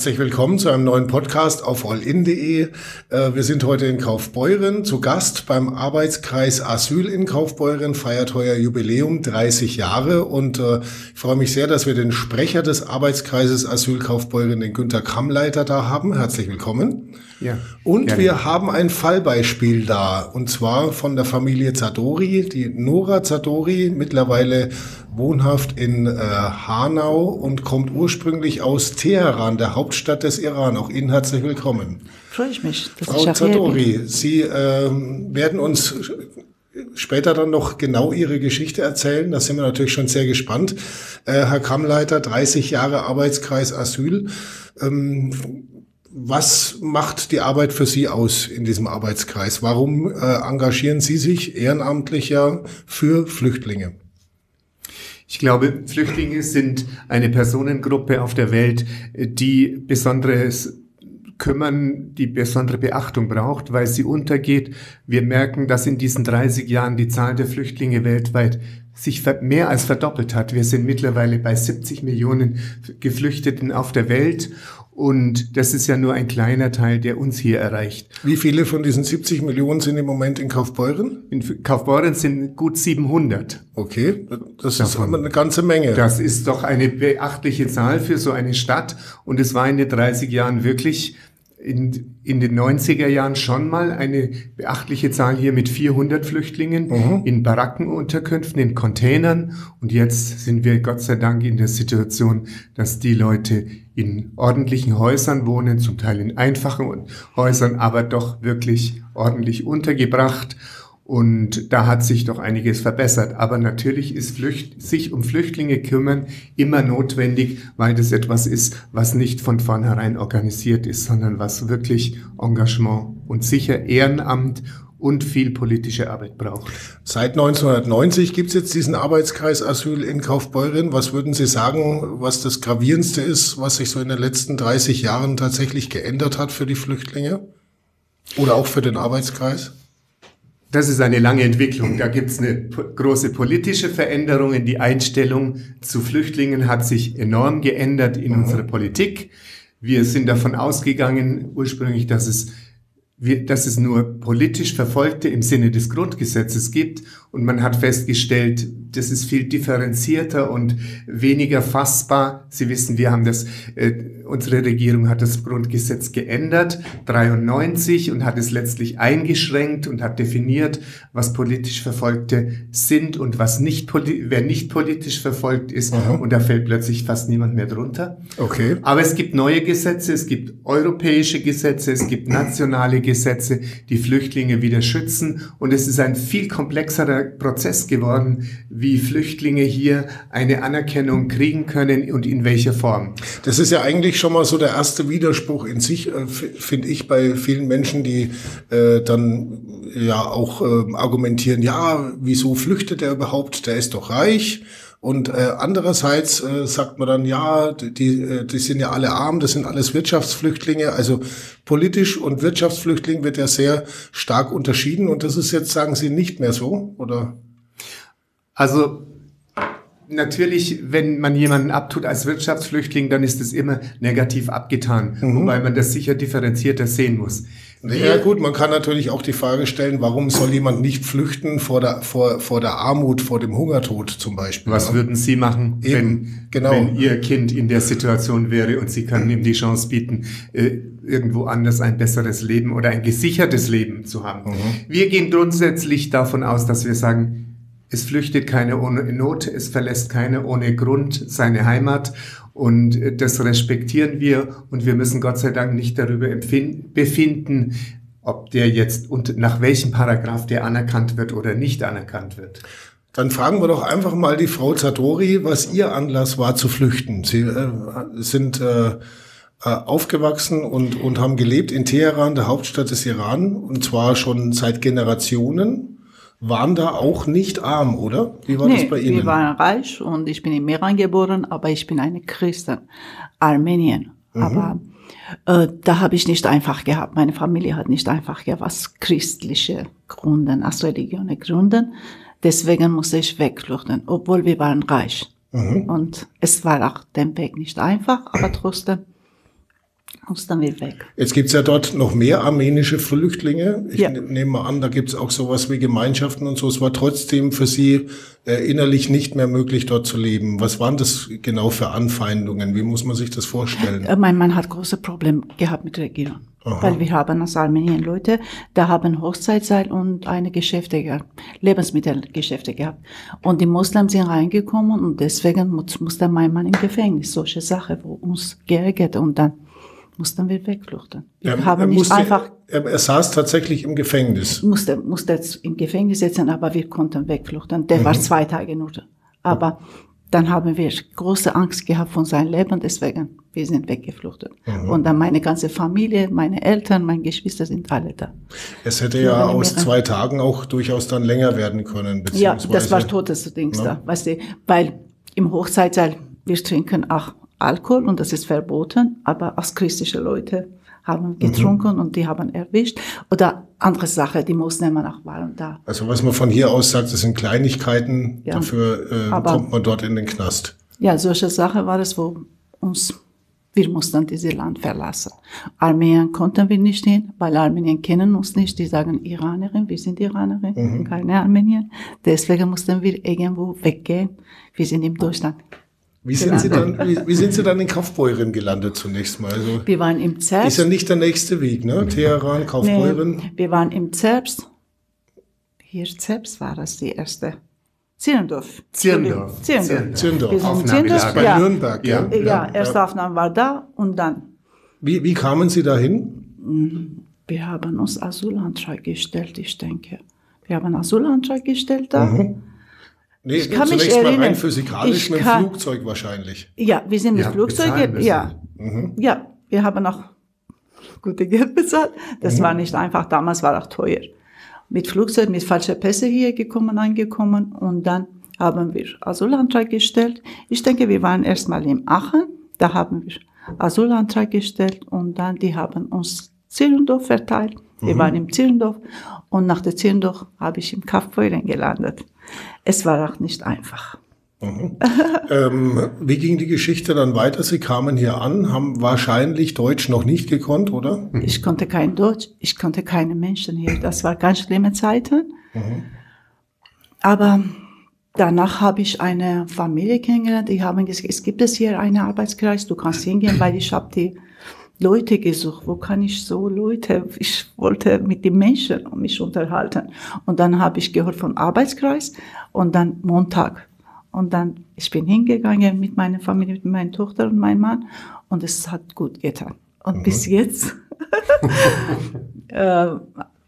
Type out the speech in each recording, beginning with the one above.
Herzlich willkommen zu einem neuen Podcast auf allin.de. Äh, wir sind heute in Kaufbeuren zu Gast beim Arbeitskreis Asyl in Kaufbeuren, feiert heuer Jubiläum 30 Jahre und äh, ich freue mich sehr, dass wir den Sprecher des Arbeitskreises Asyl Kaufbeuren, den Günter Kammleiter, da haben. Herzlich willkommen. Ja, und gerne. wir haben ein Fallbeispiel da, und zwar von der Familie Zadori, die Nora Zadori, mittlerweile wohnhaft in äh, Hanau und kommt ursprünglich aus Teheran, der Hauptstadt des Iran. Auch Ihnen herzlich willkommen. Freue ich mich. Dass Frau ich Zadori, Sie äh, werden uns später dann noch genau Ihre Geschichte erzählen. Da sind wir natürlich schon sehr gespannt. Äh, Herr Kammleiter, 30 Jahre Arbeitskreis Asyl. Ähm, was macht die Arbeit für Sie aus in diesem Arbeitskreis? Warum äh, engagieren Sie sich ehrenamtlich ja für Flüchtlinge? Ich glaube, Flüchtlinge sind eine Personengruppe auf der Welt, die besonderes kümmern, die besondere Beachtung braucht, weil sie untergeht. Wir merken, dass in diesen 30 Jahren die Zahl der Flüchtlinge weltweit sich mehr als verdoppelt hat. Wir sind mittlerweile bei 70 Millionen Geflüchteten auf der Welt und das ist ja nur ein kleiner Teil, der uns hier erreicht. Wie viele von diesen 70 Millionen sind im Moment in Kaufbeuren? In Kaufbeuren sind gut 700. Okay, das Davon. ist eine ganze Menge. Das ist doch eine beachtliche Zahl für so eine Stadt. Und es war in den 30 Jahren wirklich in, in den 90er Jahren schon mal eine beachtliche Zahl hier mit 400 Flüchtlingen mhm. in Barackenunterkünften, in Containern. Und jetzt sind wir Gott sei Dank in der Situation, dass die Leute in ordentlichen Häusern wohnen, zum Teil in einfachen Häusern, aber doch wirklich ordentlich untergebracht. Und da hat sich doch einiges verbessert. Aber natürlich ist Flücht sich um Flüchtlinge kümmern immer notwendig, weil das etwas ist, was nicht von vornherein organisiert ist, sondern was wirklich Engagement und sicher Ehrenamt und viel politische Arbeit braucht. Seit 1990 gibt es jetzt diesen Arbeitskreis Asyl in Kaufbeuren. Was würden Sie sagen, was das Gravierendste ist, was sich so in den letzten 30 Jahren tatsächlich geändert hat für die Flüchtlinge? Oder auch für den Arbeitskreis? Das ist eine lange Entwicklung. Da gibt es eine große politische Veränderung. Die Einstellung zu Flüchtlingen hat sich enorm geändert in mhm. unserer Politik. Wir sind davon ausgegangen ursprünglich, dass es dass es nur politisch Verfolgte im Sinne des Grundgesetzes gibt und man hat festgestellt, das ist viel differenzierter und weniger fassbar. Sie wissen, wir haben das, äh, unsere Regierung hat das Grundgesetz geändert, 93, und hat es letztlich eingeschränkt und hat definiert, was politisch Verfolgte sind und was nicht, wer nicht politisch verfolgt ist. Aha. Und da fällt plötzlich fast niemand mehr drunter. Okay. Aber es gibt neue Gesetze, es gibt europäische Gesetze, es gibt nationale Gesetze, die Flüchtlinge wieder schützen. Und es ist ein viel komplexerer Prozess geworden, wie Flüchtlinge hier eine Anerkennung kriegen können und in welcher Form. Das ist ja eigentlich schon mal so der erste Widerspruch in sich, äh, finde ich, bei vielen Menschen, die äh, dann ja auch äh, argumentieren, ja, wieso flüchtet er überhaupt? Der ist doch reich. Und äh, andererseits äh, sagt man dann, ja, die, äh, die sind ja alle arm, das sind alles Wirtschaftsflüchtlinge. Also politisch und Wirtschaftsflüchtling wird ja sehr stark unterschieden. Und das ist jetzt, sagen Sie, nicht mehr so, oder? Also natürlich, wenn man jemanden abtut als Wirtschaftsflüchtling, dann ist es immer negativ abgetan, mhm. wobei man das sicher differenzierter sehen muss. Ja gut, man kann natürlich auch die Frage stellen, warum soll jemand nicht flüchten vor der, vor, vor der Armut, vor dem Hungertod zum Beispiel. Was ja? würden Sie machen, wenn, genau. wenn Ihr Kind in der Situation wäre und Sie können ihm die Chance bieten, äh, irgendwo anders ein besseres Leben oder ein gesichertes Leben zu haben? Mhm. Wir gehen grundsätzlich davon aus, dass wir sagen, es flüchtet keine ohne Not, es verlässt keine ohne Grund seine Heimat und das respektieren wir und wir müssen Gott sei Dank nicht darüber befinden, ob der jetzt und nach welchem Paragraph der anerkannt wird oder nicht anerkannt wird. Dann fragen wir doch einfach mal die Frau Zadori, was ihr Anlass war zu flüchten. Sie äh, sind äh, äh aufgewachsen und, und haben gelebt in Teheran, der Hauptstadt des Iran, und zwar schon seit Generationen waren da auch nicht arm, oder? Wie war nee, das bei Ihnen? Wir waren reich und ich bin in Meran geboren, aber ich bin eine Christin, Armenien. Mhm. Aber äh, da habe ich nicht einfach gehabt. Meine Familie hat nicht einfach gehabt, was christliche Gründen, aus religiöse Gründen. Deswegen musste ich wegflüchten, obwohl wir waren reich. Mhm. Und es war auch den Weg nicht einfach, aber trotzdem mussten wir weg. Jetzt gibt's ja dort noch mehr armenische Flüchtlinge. Ich Ja. ne- nehme mal an, da gibt's auch sowas wie Gemeinschaften und so. Es war trotzdem für Sie äh, innerlich nicht mehr möglich, dort zu leben. Was waren das genau für Anfeindungen? Wie muss man sich das vorstellen? Äh, Mein Mann hat große Probleme gehabt mit der Regierung. Weil wir haben als Armenien Leute, da haben Hochzeitssaal und eine Geschäfte gehabt, Lebensmittelgeschäfte gehabt. Und die Muslims sind reingekommen und deswegen muss, musste mein Mann im Gefängnis. Solche Sachen, wo uns geärgert und dann mussten wir wegfluchten. Wir Er- haben nicht musste- einfach, Er, er saß tatsächlich im Gefängnis. musste, musste jetzt im Gefängnis sitzen, aber wir konnten wegfluchten. Der war zwei Tage nur. da. Aber dann haben wir große Angst gehabt von seinem Leben, deswegen wir sind weggefluchtet. Und dann meine ganze Familie, meine Eltern, meine Geschwister sind alle da. Es hätte ja aus Meere. zwei Tagen auch durchaus dann länger werden können. Ja, das war beziehungsweise- totes Dings da, weißt du, weil im Hochzeitsaal wir trinken auch Alkohol und das ist verboten, aber als christliche Leute haben getrunken und die haben erwischt oder andere Sache, die Muslimen auch waren da. Also was man von hier aus sagt, das sind Kleinigkeiten. Ja. Dafür äh, Aber- kommt man dort in den Knast. Ja, solche Sache war es, wo uns, wir mussten dieses Land verlassen. Armenien konnten wir nicht hin, weil Armenien kennen uns nicht. Die sagen Iranerin, wir sind Iranerin, keine Armenien. Deswegen mussten wir irgendwo weggehen. Wir sind in Deutschland. Wie sind, Sie dann, wie, wie sind Sie dann in Kaufbeuren gelandet zunächst mal? Also, Wir waren im ist Zerbst. ja nicht der nächste Weg, ne? Teheran, Kaufbeuren. Nee, wir waren im Zerbst. Hier Zerbst war das die erste. Zierendorf. Zirndorf. Zierendorf. Zirndorf. Sind in Aufnahmelager. Bei ja. Nürnberg, Ja. gell? Ja, erste Aufnahme war da und dann. Wie, wie kamen Sie dahin? Wir haben uns Asylantrag gestellt, ich denke. Wir haben Asylantrag gestellt da. Nee, Ich kann mich zunächst mal rein erinnern. physikalisch Ich mit dem Flugzeug wahrscheinlich. Ja, wir sind mit Ja, Flugzeug. bezahlen müssen. Ja, ja, wir haben auch gute Geld bezahlt. Das war nicht einfach. Damals war auch teuer. Mit Flugzeug, mit falscher Pässe hier gekommen, angekommen und dann haben wir Asylantrag gestellt. Ich denke, wir waren erstmal in Aachen. Da haben wir Asylantrag gestellt und dann die haben uns Zierendorf verteilt. Wir waren im Zierendorf und nach der Zierendorf habe ich im Kaufbeuren gelandet. Es war auch nicht einfach. Ähm, wie ging die Geschichte dann weiter? Sie kamen hier an, haben wahrscheinlich Deutsch noch nicht gekonnt, oder? Ich konnte kein Deutsch, ich konnte keine Menschen hier. Das war ganz schlimme Zeiten. Aber danach habe ich eine Familie kennengelernt. Die haben gesagt, es gibt es hier einen Arbeitskreis, du kannst hingehen, weil ich habe die Leute gesucht. Wo kann ich so Leute? Ich wollte mit den Menschen mich unterhalten. Und dann habe ich gehört von Arbeitskreis und dann Montag. Und dann, ich bin hingegangen mit meiner Familie, mit meiner Tochter und meinem Mann und es hat gut getan. Und bis jetzt äh,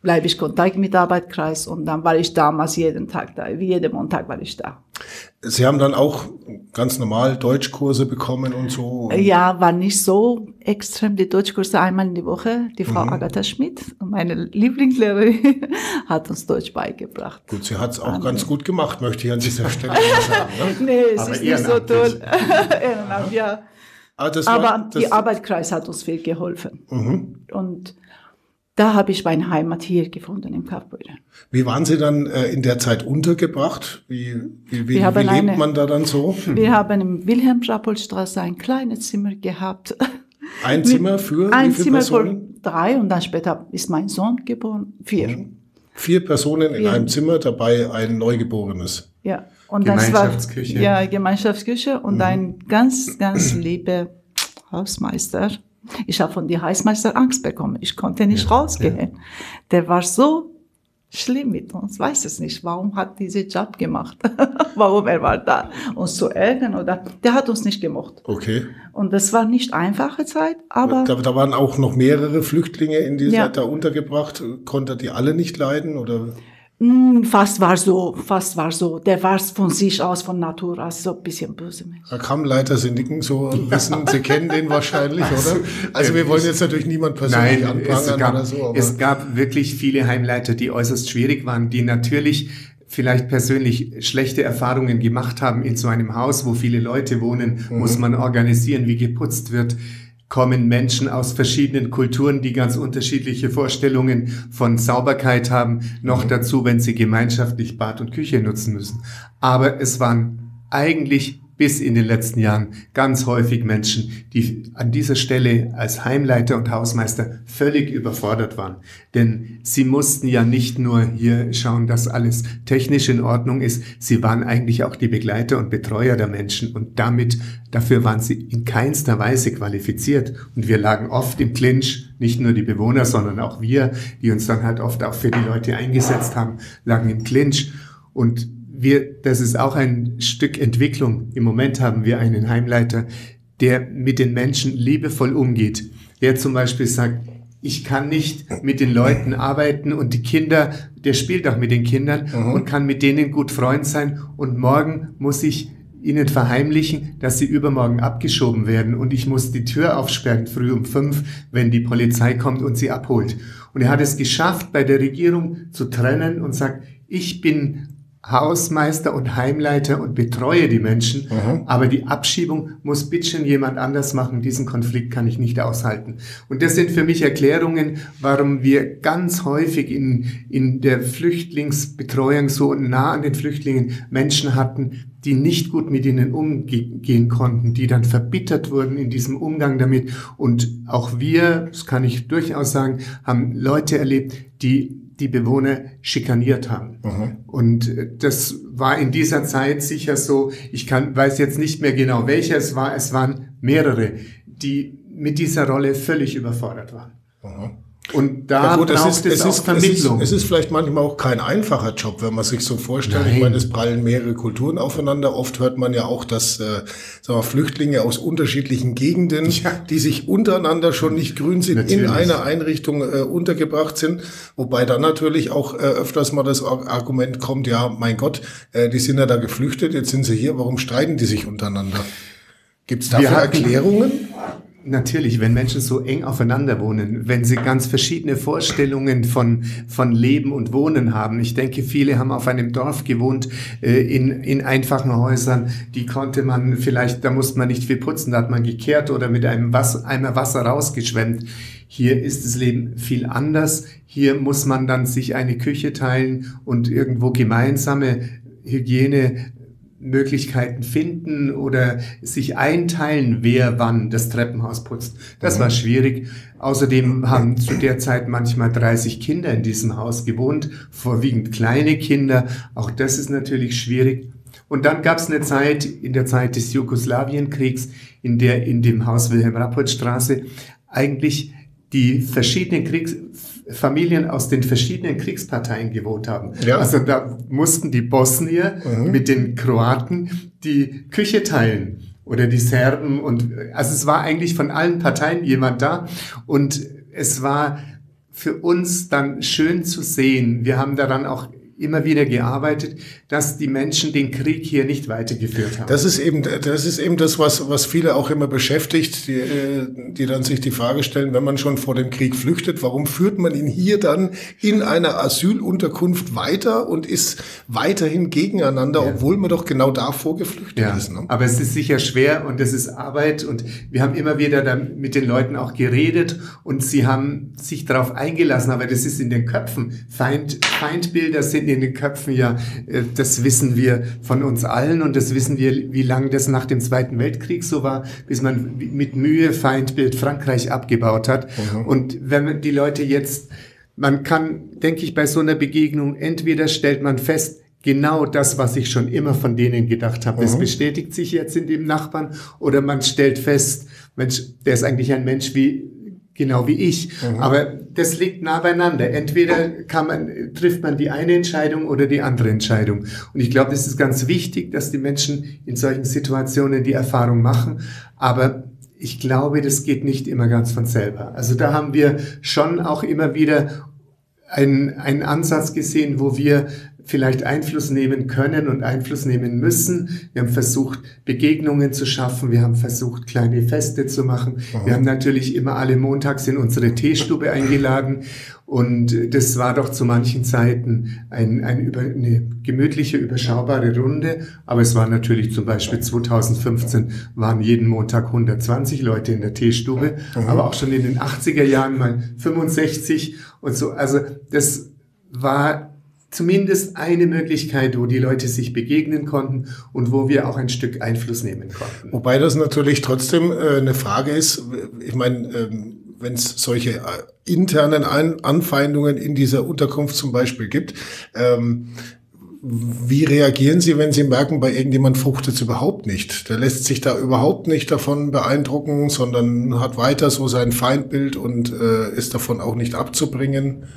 bleibe ich Kontakt mit Arbeitskreis und dann war ich damals jeden Tag da, wie jeden Montag war ich da. Sie haben dann auch ganz normal Deutschkurse bekommen und so. Ja, war nicht so extrem. Die Deutschkurse einmal in die Woche. Die Frau Agatha Schmidt, meine Lieblingslehrerin, hat uns Deutsch beigebracht. Gut, sie hat es auch ganz gut gemacht, möchte ich an dieser Stelle sagen. Ne? Nee, es Aber ist nicht so toll. Ehrenamt, ja. Aber, das war, Aber das, die Arbeitskreis hat uns viel geholfen. Und da habe ich meine Heimat hier gefunden im Kaufbeuren. Wie waren Sie dann äh, in der Zeit untergebracht? Wie, wie, wie, wie lebt eine- man da dann so? Wir haben im Wilhelm-Rappolstraße ein kleines Zimmer gehabt. Ein Zimmer für Ein wie viele Zimmer Personen? für drei und dann später ist mein Sohn geboren. Vier. Vier Personen in Ja. einem Zimmer, dabei ein Neugeborenes. Ja. Und das war, Gemeinschaftsküche. ja, Gemeinschaftsküche und ein ganz, ganz lieber Hausmeister. Ich habe von dem Hausmeister Angst bekommen. Ich konnte nicht rausgehen. Der war so schlimm mit uns. Weiß es nicht. Warum hat diesen Job gemacht? Warum er war da? Uns zu ärgern oder? Der hat uns nicht gemocht. Okay. Und das war nicht einfache Zeit, aber Da, da waren auch noch mehrere Flüchtlinge in dieser Ja. Zeit da untergebracht. Konnte die alle nicht leiden? Oder? Mm, fast war so, fast war so. Der war von sich aus, von Natur aus, so ein bisschen böse Mensch. Herr Kammleiter, Sie nicken so wissen, Sie kennen den wahrscheinlich, oder? Also wir wollen jetzt natürlich niemand persönlich Nein, es anprangern gab, oder so, aber es gab wirklich viele Heimleiter, die äußerst schwierig waren, die natürlich vielleicht persönlich schlechte Erfahrungen gemacht haben in so einem Haus, wo viele Leute wohnen, muss man organisieren, wie geputzt wird kommen Menschen aus verschiedenen Kulturen, die ganz unterschiedliche Vorstellungen von Sauberkeit haben, noch dazu, wenn sie gemeinschaftlich Bad und Küche nutzen müssen. Aber es waren eigentlich bis in den letzten Jahren ganz häufig Menschen, die an dieser Stelle als Heimleiter und Hausmeister völlig überfordert waren. Denn sie mussten ja nicht nur hier schauen, dass alles technisch in Ordnung ist, sie waren eigentlich auch die Begleiter und Betreuer der Menschen und damit, dafür waren sie in keinster Weise qualifiziert. Und wir lagen oft im Clinch, nicht nur die Bewohner, sondern auch wir, die uns dann halt oft auch für die Leute eingesetzt haben, lagen im Clinch. Und wir, das ist auch ein Stück Entwicklung. Im Moment haben wir einen Heimleiter, der mit den Menschen liebevoll umgeht. Der zum Beispiel sagt, ich kann nicht mit den Leuten arbeiten und die Kinder, der spielt auch mit den Kindern mhm. und kann mit denen gut Freund sein und morgen muss ich ihnen verheimlichen, dass sie übermorgen abgeschoben werden und ich muss die Tür aufsperren früh um fünf, wenn die Polizei kommt und sie abholt. Und er hat es geschafft, bei der Regierung zu trennen und sagt, ich bin Hausmeister und Heimleiter und betreue die Menschen, mhm. aber die Abschiebung muss bitteschön jemand anders machen. Diesen Konflikt kann ich nicht aushalten. Und das sind für mich Erklärungen, warum wir ganz häufig in, in der Flüchtlingsbetreuung so nah an den Flüchtlingen Menschen hatten, die nicht gut mit ihnen umgehen konnten, die dann verbittert wurden in diesem Umgang damit. Und auch wir, das kann ich durchaus sagen, haben Leute erlebt, die die Bewohner schikaniert haben. Mhm. Und äh, das war in dieser Zeit sicher so, ich kann, weiß jetzt nicht mehr genau welcher es war, es waren mehrere, die mit dieser Rolle völlig überfordert waren. Mhm. Und da ja gut, braucht es, ist, es, ist, Vermittlung. Es ist, es ist vielleicht manchmal auch kein einfacher Job, wenn man sich so vorstellt. Nein. Ich meine, es prallen mehrere Kulturen aufeinander. Oft hört man ja auch, dass äh, sagen wir, Flüchtlinge aus unterschiedlichen Gegenden, ja. die sich untereinander schon nicht grün sind, natürlich. in einer Einrichtung äh, untergebracht sind. Wobei dann natürlich auch äh, öfters mal das Argument kommt, ja, mein Gott, äh, die sind ja da geflüchtet, jetzt sind sie hier, warum streiten die sich untereinander? Gibt es dafür Erklärungen? Natürlich, wenn Menschen so eng aufeinander wohnen, wenn sie ganz verschiedene Vorstellungen von, von Leben und Wohnen haben. Ich denke, viele haben auf einem Dorf gewohnt, äh, in, in einfachen Häusern, die konnte man vielleicht, da musste man nicht viel putzen, da hat man gekehrt oder mit einem Wasser, Eimer Wasser rausgeschwemmt. Hier ist das Leben viel anders. Hier muss man dann sich eine Küche teilen und irgendwo gemeinsame Hygiene Möglichkeiten finden oder sich einteilen, wer wann das Treppenhaus putzt. Das war mhm. schwierig. Außerdem haben zu der Zeit manchmal 30 Kinder in diesem Haus gewohnt, vorwiegend kleine Kinder. Auch das ist natürlich schwierig. Und dann gab es eine Zeit, in der Zeit des Jugoslawienkriegs, in der in dem Haus Wilhelm-Rappert-Straße eigentlich die verschiedenen Kriegs Familien aus den verschiedenen Kriegsparteien gewohnt haben. Ja. Also da mussten die Bosnier mhm. mit den Kroaten die Küche teilen oder die Serben und also es war eigentlich von allen Parteien jemand da und es war für uns dann schön zu sehen. Wir haben daran auch immer wieder gearbeitet, dass die Menschen den Krieg hier nicht weitergeführt haben. Das ist eben, das ist eben das, was, was viele auch immer beschäftigt, die, äh, die dann sich die Frage stellen, wenn man schon vor dem Krieg flüchtet, warum führt man ihn hier dann in einer Asylunterkunft weiter und ist weiterhin gegeneinander, ja. obwohl man doch genau davor geflüchtet ja. ist. Ne? Aber es ist sicher schwer und es ist Arbeit und wir haben immer wieder dann mit den Leuten auch geredet und sie haben sich darauf eingelassen, aber das ist in den Köpfen. Feind, Feindbilder sind in den Köpfen ja, äh, das wissen wir von uns allen und das wissen wir, wie lange das nach dem Zweiten Weltkrieg so war, bis man mit Mühe Feindbild Frankreich abgebaut hat. Mhm. Und wenn die Leute jetzt, man kann, denke ich, bei so einer Begegnung, entweder stellt man fest, genau das, was ich schon immer von denen gedacht habe. Das mhm. bestätigt sich jetzt in dem Nachbarn oder man stellt fest, Mensch, der ist eigentlich ein Mensch wie genau wie ich. Mhm. Aber das liegt nah beieinander. Entweder kann man, trifft man die eine Entscheidung oder die andere Entscheidung. Und ich glaube, das ist ganz wichtig, dass die Menschen in solchen Situationen die Erfahrung machen. Aber ich glaube, das geht nicht immer ganz von selber. Also da haben wir schon auch immer wieder einen, einen Ansatz gesehen, wo wir vielleicht Einfluss nehmen können und Einfluss nehmen müssen. Wir haben versucht, Begegnungen zu schaffen. Wir haben versucht, kleine Feste zu machen. Aha. Wir haben natürlich immer alle montags in unsere Teestube eingeladen. Und das war doch zu manchen Zeiten ein, ein über, eine gemütliche, überschaubare Runde. Aber es war natürlich zum Beispiel 2015 waren jeden Montag 120 Leute in der Teestube. Aha. Aber auch schon in den 80er Jahren mal 65 und so. Also das war zumindest eine Möglichkeit, wo die Leute sich begegnen konnten und wo wir auch ein Stück Einfluss nehmen konnten. Wobei das natürlich trotzdem äh, eine Frage ist, ich meine, ähm, wenn es solche äh, internen Ein Anfeindungen in dieser Unterkunft zum Beispiel gibt, ähm, wie reagieren Sie, wenn Sie merken, bei irgendjemand fruchtet es überhaupt nicht? Der lässt sich da überhaupt nicht davon beeindrucken, sondern hat weiter so sein Feindbild und äh, ist davon auch nicht abzubringen.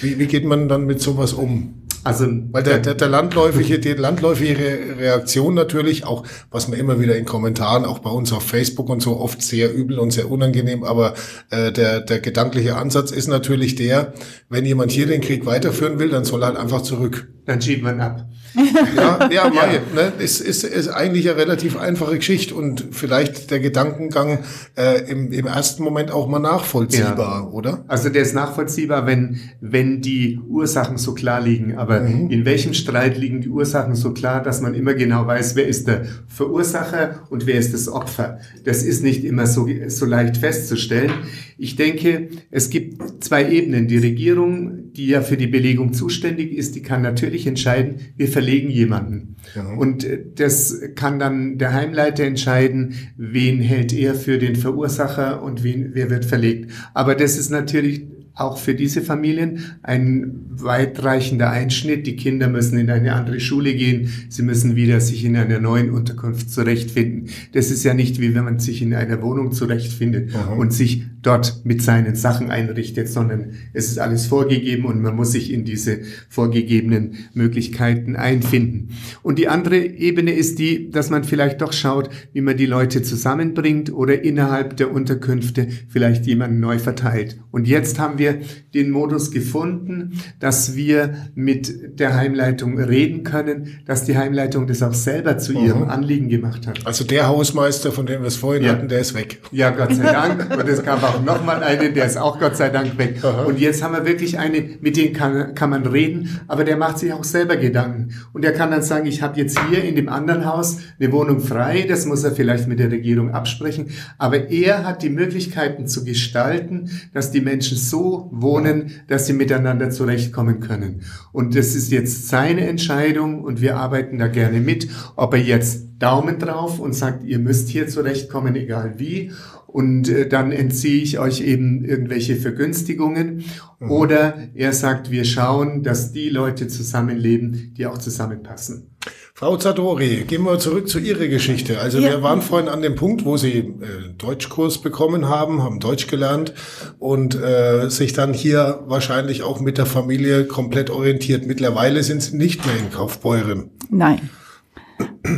Wie, wie geht man dann mit sowas um? Also, weil der, der, der landläufige, die landläufige Reaktion natürlich, auch was man immer wieder in Kommentaren, auch bei uns auf Facebook und so oft sehr übel und sehr unangenehm, aber äh, der, der gedankliche Ansatz ist natürlich der, wenn jemand hier den Krieg weiterführen will, dann soll er halt einfach zurück. Dann schiebt man ab. Ja, ja, Mai, ja. Ne, ist, ist, ist eigentlich eine relativ einfache Geschichte und vielleicht der Gedankengang äh, im, im ersten Moment auch mal nachvollziehbar, ja. oder? Also der ist nachvollziehbar, wenn, wenn die Ursachen so klar liegen. Aber mhm. in welchem Streit liegen die Ursachen so klar, dass man immer genau weiß, wer ist der Verursacher und wer ist das Opfer? Das ist nicht immer so, so leicht festzustellen. Ich denke, es gibt zwei Ebenen. Die Regierung, die ja für die Belegung zuständig ist, die kann natürlich entscheiden, wir verlegen jemanden. Ja. Und äh, das kann dann der Heimleiter entscheiden, wen hält er für den Verursacher und wen, wer wird verlegt. Aber das ist natürlich auch für diese Familien ein weitreichender Einschnitt. Die Kinder müssen in eine andere Schule gehen. Sie müssen wieder sich in einer neuen Unterkunft zurechtfinden. Das ist ja nicht wie wenn man sich in einer Wohnung zurechtfindet Aha. und sich dort mit seinen Sachen einrichtet, sondern es ist alles vorgegeben und man muss sich in diese vorgegebenen Möglichkeiten einfinden. Und die andere Ebene ist die, dass man vielleicht doch schaut, wie man die Leute zusammenbringt oder innerhalb der Unterkünfte vielleicht jemanden neu verteilt. Und jetzt haben wir wir den Modus gefunden, dass wir mit der Heimleitung reden können, dass die Heimleitung das auch selber zu ihrem mhm. Anliegen gemacht hat. Also der Hausmeister, von dem wir es vorhin ja. hatten, der ist weg. Ja, Gott sei Dank. Und es gab auch nochmal einen, der ist auch Gott sei Dank weg. Aha. Und jetzt haben wir wirklich einen, mit dem kann, kann man reden, aber der macht sich auch selber Gedanken. Und der kann dann sagen, ich habe jetzt hier in dem anderen Haus eine Wohnung frei, das muss er vielleicht mit der Regierung absprechen. Aber er hat die Möglichkeiten zu gestalten, dass die Menschen so wohnen, dass sie miteinander zurechtkommen können. Und das ist jetzt seine Entscheidung und wir arbeiten da gerne mit, ob er jetzt Daumen drauf und sagt, ihr müsst hier zurechtkommen, egal wie. Und äh, dann entziehe ich euch eben irgendwelche Vergünstigungen. Mhm. Oder er sagt, wir schauen, dass die Leute zusammenleben, die auch zusammenpassen. Frau Zadori, gehen wir zurück zu Ihrer Geschichte. Also ja. wir waren vorhin an dem Punkt, wo Sie äh, Deutschkurs bekommen haben, haben Deutsch gelernt und äh, sich dann hier wahrscheinlich auch mit der Familie komplett orientiert. Mittlerweile sind Sie nicht mehr in Kaufbeuren. Nein.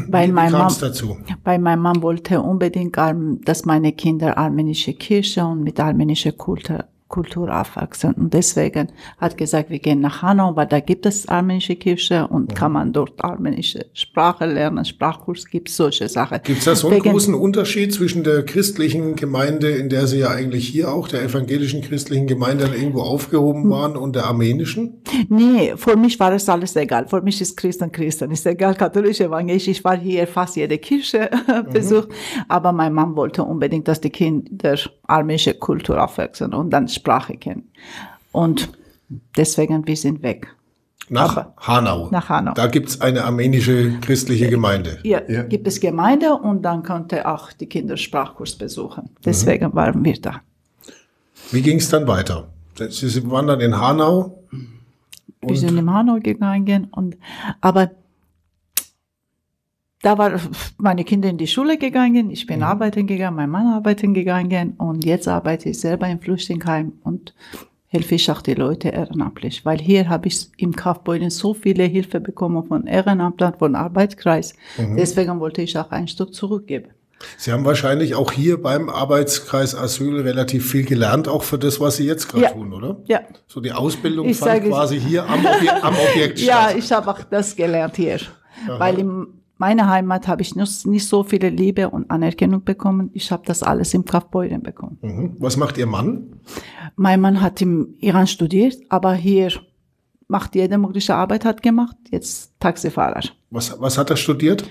Weil mein dazu? Weil mein Mann wollte unbedingt, dass meine Kinder armenische Kirche und mit armenischer Kultur Kultur aufwachsen. Und deswegen hat gesagt, wir gehen nach Hanau, weil da gibt es armenische Kirche und ja. kann man dort armenische Sprache lernen, Sprachkurs gibt solche Sachen. Gibt es da so einen Wegen, großen Unterschied zwischen der christlichen Gemeinde, in der Sie ja eigentlich hier auch, der evangelischen christlichen Gemeinde irgendwo aufgehoben hm. waren und der armenischen? Nee, für mich war es alles egal. Für mich ist Christen Christen, ist egal, katholisch, evangelisch. Ich war hier fast jede Kirche mhm. besucht, aber mein Mann wollte unbedingt, dass die Kinder armenische Kultur aufwachsen und dann Sprache kennen. Und deswegen, wir sind weg. Nach Aber, Hanau. Nach Hanau. Da gibt's eine armenische christliche Gemeinde. Ja, ja, gibt es Gemeinde und dann konnte auch die Kinder Sprachkurs besuchen. Deswegen mhm. waren wir da. Wie ging es dann weiter? Sie waren dann in Hanau. Wir sind in Hanau gegangen und aber da war meine Kinder in die Schule gegangen, ich bin mhm. arbeiten gegangen, mein Mann arbeiten gegangen und jetzt arbeite ich selber im Flüchtlingsheim und helfe ich auch die Leute ehrenamtlich, weil hier habe ich im Kaufbeutel so viele Hilfe bekommen von Ehrenamtlern, von Arbeitskreis. Mhm. Deswegen wollte ich auch ein Stück zurückgeben. Sie haben wahrscheinlich auch hier beim Arbeitskreis Asyl relativ viel gelernt, auch für das, was Sie jetzt gerade ja. tun, oder? Ja. So die Ausbildung ich fand quasi hier am, Obje am Objekt statt. Ja, ich habe auch das gelernt hier, Aha. weil im meine Heimat habe ich nicht, nicht so viele Liebe und Anerkennung bekommen. Ich habe das alles im Kaufbeuren bekommen. Mhm. Was macht Ihr Mann? Mein Mann hat im Iran studiert, aber hier macht jede mögliche Arbeit hat gemacht. Jetzt Taxifahrer. Was, was hat er studiert?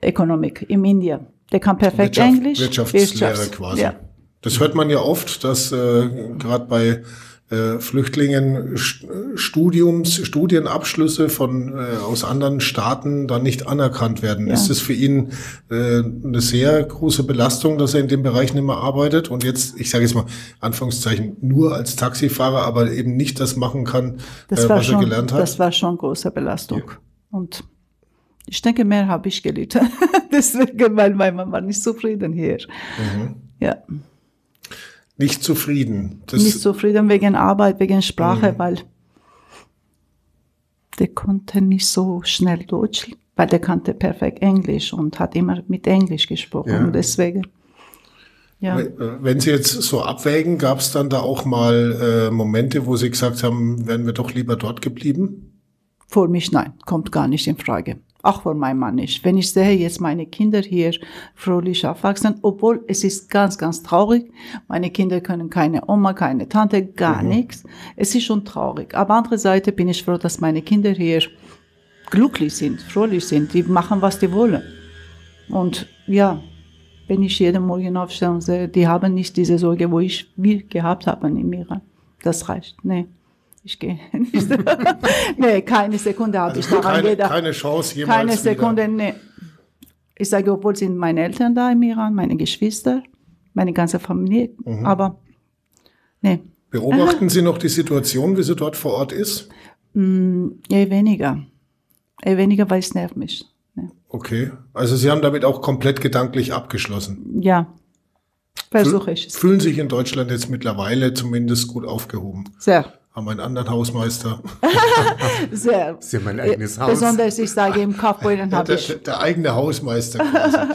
Economic im Indien. Der kann perfekt Wirtschaft, Englisch. Wirtschaftslehre Wirtschafts quasi. Ja. Das hört man ja oft, dass äh, gerade bei äh, Flüchtlingen Studiums, Studienabschlüsse von äh, aus anderen Staaten dann nicht anerkannt werden. Ja. Ist es für ihn äh, eine sehr große Belastung, dass er in dem Bereich nicht mehr arbeitet und jetzt, ich sage jetzt mal Anführungszeichen, nur als Taxifahrer, aber eben nicht das machen kann, das äh, was schon, er gelernt hat? Das war schon große Belastung. Ja. Und ich denke, mehr habe ich gelitten. Deswegen, weil mein Mann war nicht zufrieden hier. Mhm. Ja. Nicht zufrieden. Das nicht zufrieden wegen Arbeit, wegen Sprache, mhm. weil der konnte nicht so schnell Deutsch, weil der kannte perfekt Englisch und hat immer mit Englisch gesprochen. Ja. Deswegen. Ja. Wenn Sie jetzt so abwägen, gab es dann da auch mal äh, Momente, wo Sie gesagt haben, wären wir doch lieber dort geblieben? Vor mich nein, kommt gar nicht in Frage auch für meinen Mann nicht. Wenn ich sehe jetzt meine Kinder hier fröhlich aufwachsen, obwohl es ist ganz, ganz traurig. Meine Kinder können keine Oma, keine Tante, gar mhm. nichts. Es ist schon traurig. Aber andere Seite bin ich froh, dass meine Kinder hier glücklich sind, fröhlich sind. Die machen, was die wollen. Und ja, wenn ich jeden Morgen aufstehe und sehe, die haben nicht diese Sorge, wo ich wir gehabt habe in Iran. Das reicht. Nee. Ich gehe nicht. nee, keine Sekunde habe also ich daran keine, gedacht. Keine Chance jemals Keine Sekunde, wieder. nee. Ich sage, obwohl sind meine Eltern da im Iran, meine Geschwister, meine ganze Familie, mhm. aber nee. Beobachten Sie noch die Situation, wie sie dort vor Ort ist? Mm, eher weniger. Eher weniger, weil es nervt mich. Nee. Okay, also Sie haben damit auch komplett gedanklich abgeschlossen? Ja, versuche ich es. Fühlen sich in Deutschland jetzt mittlerweile zumindest gut aufgehoben? Sehr haben einen anderen Hausmeister. Sehr. Das ist ja mein eigenes Haus. Besonders, ich sage, im Kaufbeuren habe ich. Der, der, eigene Hausmeister quasi.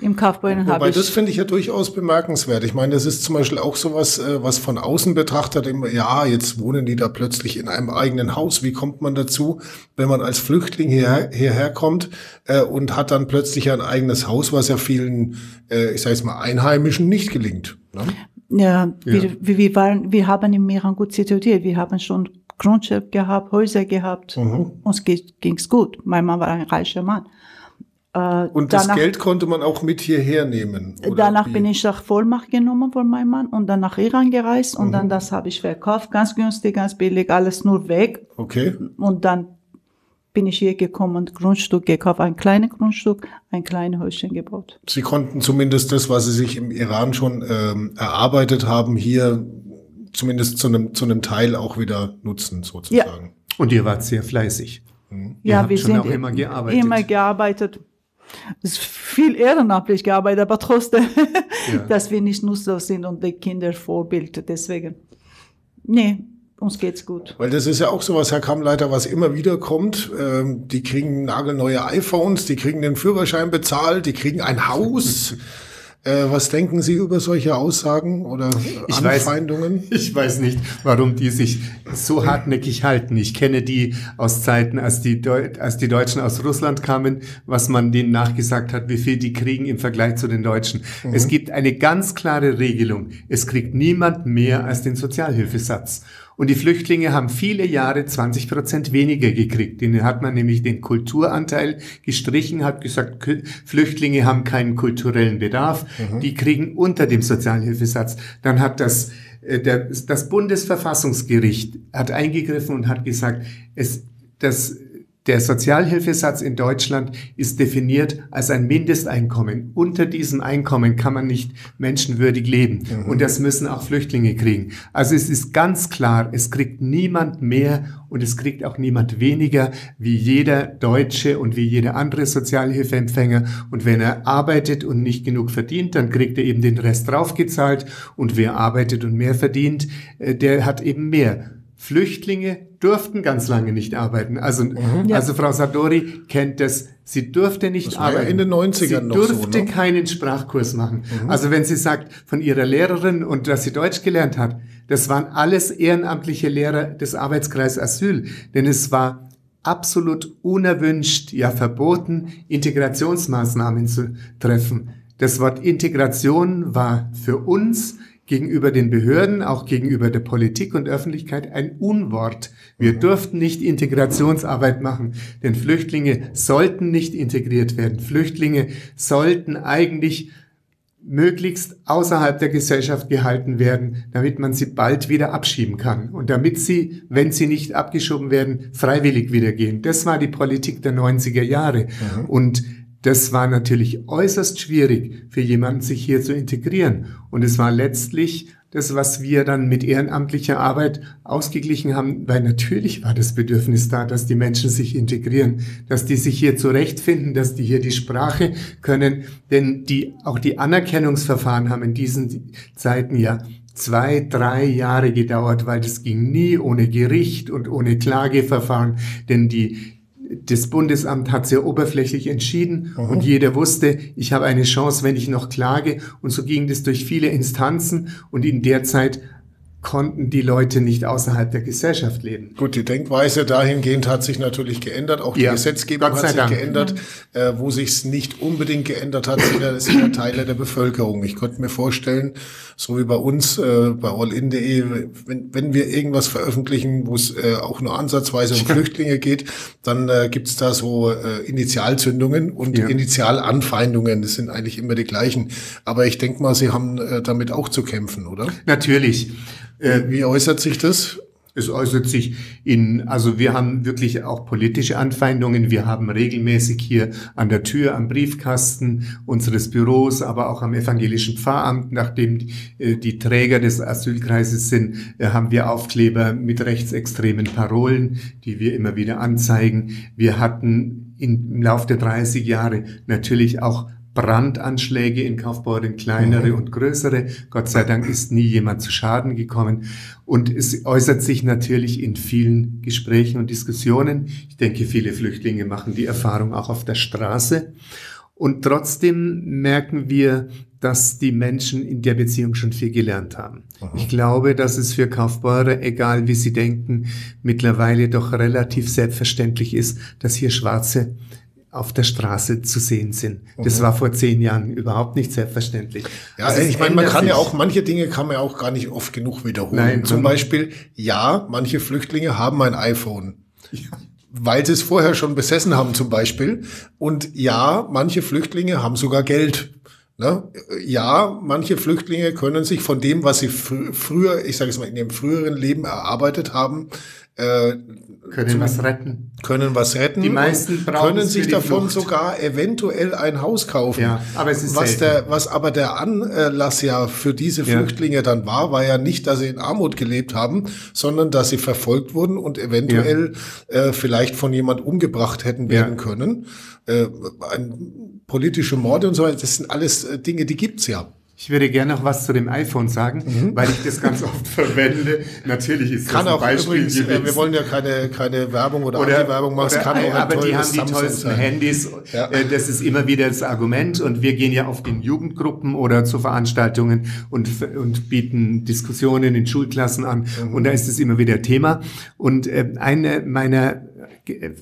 Im Kaufbeuren habe ich. das finde ich ja durchaus bemerkenswert. Ich meine, das ist zum Beispiel auch sowas, äh, was von außen betrachtet immer, ja, jetzt wohnen die da plötzlich in einem eigenen Haus. Wie kommt man dazu, wenn man als Flüchtling hierher, hierher kommt äh, und hat dann plötzlich ein eigenes Haus, was ja vielen, äh, ich sage jetzt mal, Einheimischen nicht gelingt. Ne? Ja, ja. Wir, wir, waren, wir haben im Iran gut situiert. Wir haben schon Grundstück gehabt, Häuser gehabt. Mhm. Uns ging's gut. Mein Mann war ein reicher Mann. Äh, und das Geld konnte man auch mit hierher nehmen? danach wie? bin ich nach Vollmacht genommen von meinem Mann und dann nach Iran gereist und mhm. dann das habe ich verkauft, ganz günstig, ganz billig, alles nur weg. Okay. Und dann bin ich hier gekommen und Grundstück gekauft, ein kleines Grundstück, ein kleines Häuschen gebaut. Sie konnten zumindest das, was Sie sich im Iran schon ähm, erarbeitet haben, hier zumindest zu einem, zu einem Teil auch wieder nutzen, sozusagen. Ja. Und ihr wart sehr fleißig. Mhm. Ja, wir sind auch immer gearbeitet. Immer gearbeitet. Es ist viel ehrenamtlich gearbeitet, aber trotzdem, ja. dass wir nicht nutzlos sind und die Kinder Vorbild. Deswegen, nee, uns geht's gut. Weil das ist ja auch sowas, Herr Kammleiter, was immer wieder kommt. Ähm, die kriegen nagelneue iPhones, die kriegen den Führerschein bezahlt, die kriegen ein Haus. Äh, was denken Sie über solche Aussagen oder ich Anfeindungen? Weiß, ich weiß nicht, warum die sich so hartnäckig halten. Ich kenne die aus Zeiten, als die, Deu als die Deutschen aus Russland kamen, was man denen nachgesagt hat, wie viel die kriegen im Vergleich zu den Deutschen. Mhm. Es gibt eine ganz klare Regelung. Es kriegt niemand mehr als den Sozialhilfesatz. Und die Flüchtlinge haben viele Jahre 20 Prozent weniger gekriegt. Denen hat man nämlich den Kulturanteil gestrichen, hat gesagt, Flüchtlinge haben keinen kulturellen Bedarf. Mhm. Die kriegen unter dem Sozialhilfesatz. Dann hat das, äh, der, das Bundesverfassungsgericht hat eingegriffen und hat gesagt, es, das der Sozialhilfesatz in Deutschland ist definiert als ein Mindesteinkommen. Unter diesem Einkommen kann man nicht menschenwürdig leben. Mhm. Und das müssen auch Flüchtlinge kriegen. Also es ist ganz klar, es kriegt niemand mehr und es kriegt auch niemand weniger wie jeder Deutsche und wie jeder andere Sozialhilfeempfänger. Und wenn er arbeitet und nicht genug verdient, dann kriegt er eben den Rest draufgezahlt. Und wer arbeitet und mehr verdient, äh, der hat eben mehr. Flüchtlinge durften ganz lange nicht arbeiten. Also, mhm. also Frau Sadori kennt das. Sie durfte nicht das arbeiten. Ja in den 90ern sie durfte so, ne? keinen Sprachkurs machen. Mhm. Also wenn sie sagt von ihrer Lehrerin und dass sie Deutsch gelernt hat, das waren alles ehrenamtliche Lehrer des Arbeitskreises Asyl. Denn es war absolut unerwünscht, ja verboten, Integrationsmaßnahmen zu treffen. Das Wort Integration war für uns gegenüber den Behörden, auch gegenüber der Politik und Öffentlichkeit ein Unwort. Wir durften nicht Integrationsarbeit machen, denn Flüchtlinge sollten nicht integriert werden. Flüchtlinge sollten eigentlich möglichst außerhalb der Gesellschaft gehalten werden, damit man sie bald wieder abschieben kann und damit sie, wenn sie nicht abgeschoben werden, freiwillig wieder gehen. Das war die Politik der 90er Jahre. Mhm. Und das war natürlich äußerst schwierig für jemanden, sich hier zu integrieren. Und es war letztlich das, was wir dann mit ehrenamtlicher Arbeit ausgeglichen haben, weil natürlich war das Bedürfnis da, dass die Menschen sich integrieren, dass die sich hier zurechtfinden, dass die hier die Sprache können, denn die, auch die Anerkennungsverfahren haben in diesen Zeiten ja zwei, drei Jahre gedauert, weil das ging nie ohne Gericht und ohne Klageverfahren, denn die, das Bundesamt hat sehr oberflächlich entschieden mhm. und jeder wusste, ich habe eine Chance, wenn ich noch klage. Und so ging das durch viele Instanzen und in der Zeit konnten die Leute nicht außerhalb der Gesellschaft leben. Gut, die Denkweise dahingehend hat sich natürlich geändert. Auch die ja, Gesetzgebung hat sich Dank. geändert. Mhm. Äh, wo sich es nicht unbedingt geändert hat, sind ja, sind ja Teile der Bevölkerung. Ich könnte mir vorstellen, so wie bei uns äh, bei allin.de, wenn, wenn wir irgendwas veröffentlichen, wo es äh, auch nur ansatzweise um Flüchtlinge geht, dann äh, gibt es da so äh, Initialzündungen und ja. Initialanfeindungen. Das sind eigentlich immer die gleichen. Aber ich denke mal, Sie haben äh, damit auch zu kämpfen, oder? Natürlich. Äh, wie äußert sich das? Es äußert sich in, also wir haben wirklich auch politische Anfeindungen. Wir haben regelmäßig hier an der Tür, am Briefkasten unseres Büros, aber auch am evangelischen Pfarramt, nachdem die, äh, Träger des Asylkreises sind, äh, haben wir Aufkleber mit rechtsextremen Parolen, die wir immer wieder anzeigen. Wir hatten im Laufe der 30 Jahre natürlich auch Brandanschläge in Kaufbeuren, kleinere mhm. und größere. Gott sei Dank ist nie jemand zu Schaden gekommen. Und es äußert sich natürlich in vielen Gesprächen und Diskussionen. Ich denke, viele Flüchtlinge machen die Erfahrung auch auf der Straße. Und trotzdem merken wir, dass die Menschen in der Beziehung schon viel gelernt haben. Aha. Ich glaube, dass es für Kaufbeurer, egal wie sie denken, mittlerweile doch relativ selbstverständlich ist, dass hier Schwarze auf der Straße zu sehen sind. Das mhm. war vor zehn Jahren überhaupt nicht selbstverständlich. Ja, also ich meine, man kann sich. ja auch, manche Dinge kann man ja auch gar nicht oft genug wiederholen. Nein, Zum Beispiel, ja, manche Flüchtlinge haben ein iPhone. Ja. Weil sie es vorher schon besessen haben zum Beispiel. Und ja, manche Flüchtlinge haben sogar Geld. Ne? Ja, manche Flüchtlinge können sich von dem, was sie fr früher, ich sage es mal, in ihrem früheren Leben erarbeitet haben, äh, können was retten. Können was retten. Die meisten brauchen können sich davon Flucht. sogar eventuell ein Haus kaufen. Ja, aber es ist was der, was aber der Anlass ja für diese Flüchtlinge ja. dann war, war ja nicht, dass sie in Armut gelebt haben, sondern dass sie verfolgt wurden und eventuell ja. äh, vielleicht von jemand umgebracht hätten werden ja. können. Äh, ein, politische Morde und so weiter, das sind alles äh, Dinge, die gibt's ja. Ich würde gerne noch was zu dem iPhone sagen, mhm. weil ich das ganz oft verwende. Natürlich ist kann das ein auch Beispiel übrigens, äh, wir wollen ja keine, keine Werbung oder, oder Anti-Werbung machen. Oder, kann auch aber die haben die tollsten sein. Handys. Ja. Äh, das ist immer wieder das Argument. Und wir gehen ja auf den Jugendgruppen oder zu Veranstaltungen und, und bieten Diskussionen in Schulklassen an. Mhm. Und da ist es immer wieder Thema. Und äh, eine meiner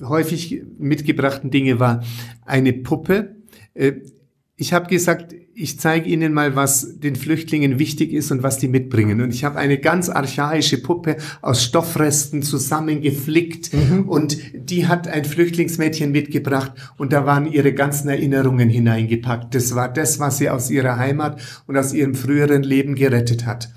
häufig mitgebrachten Dinge war eine Puppe. Ich habe gesagt, ich zeige Ihnen mal, was den Flüchtlingen wichtig ist und was die mitbringen. Und ich habe eine ganz archaische Puppe aus Stoffresten zusammengeflickt mhm. und die hat ein Flüchtlingsmädchen mitgebracht und da waren ihre ganzen Erinnerungen hineingepackt. Das war das, was sie aus ihrer Heimat und aus ihrem früheren Leben gerettet hat.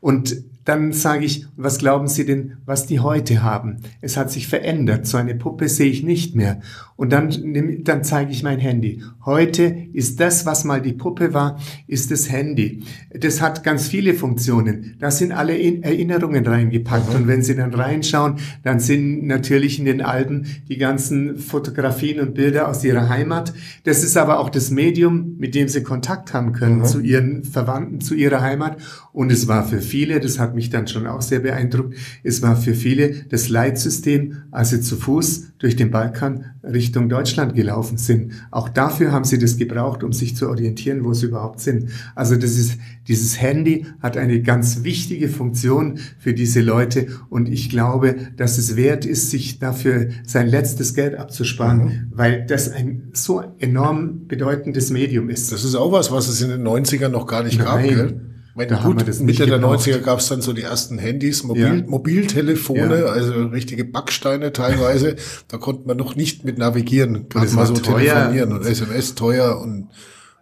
Und dann sage ich, was glauben Sie denn, was die heute haben? Es hat sich verändert. So eine Puppe sehe ich nicht mehr. Und dann, dann zeige ich mein Handy. Heute ist das, was mal die Puppe war, ist das Handy. Das hat ganz viele Funktionen. Da sind alle Erinnerungen reingepackt. Mhm. Und wenn Sie dann reinschauen, dann sind natürlich in den Alben die ganzen Fotografien und Bilder aus Ihrer Heimat. Das ist aber auch das Medium, mit dem Sie Kontakt haben können mhm. zu Ihren Verwandten, zu Ihrer Heimat. Und es war für viele, das hat mich dann schon auch sehr beeindruckt. Es war für viele das Leitsystem, als sie zu Fuß durch den Balkan Richtung Deutschland gelaufen sind. Auch dafür haben sie das gebraucht, um sich zu orientieren, wo sie überhaupt sind. Also das ist, dieses Handy hat eine ganz wichtige Funktion für diese Leute und ich glaube, dass es wert ist, sich dafür sein letztes Geld abzusparen, mhm. weil das ein so enorm bedeutendes Medium ist. Das ist auch was, was es in den 90ern noch gar nicht Nein. gab. Gell? Meine, gut, Mitte der 90er gab es dann so die ersten Handys, Mobil, ja. Mobiltelefone, ja. also richtige Backsteine teilweise. da konnte man noch nicht mit navigieren, gerade mal so teuer. telefonieren und SMS teuer und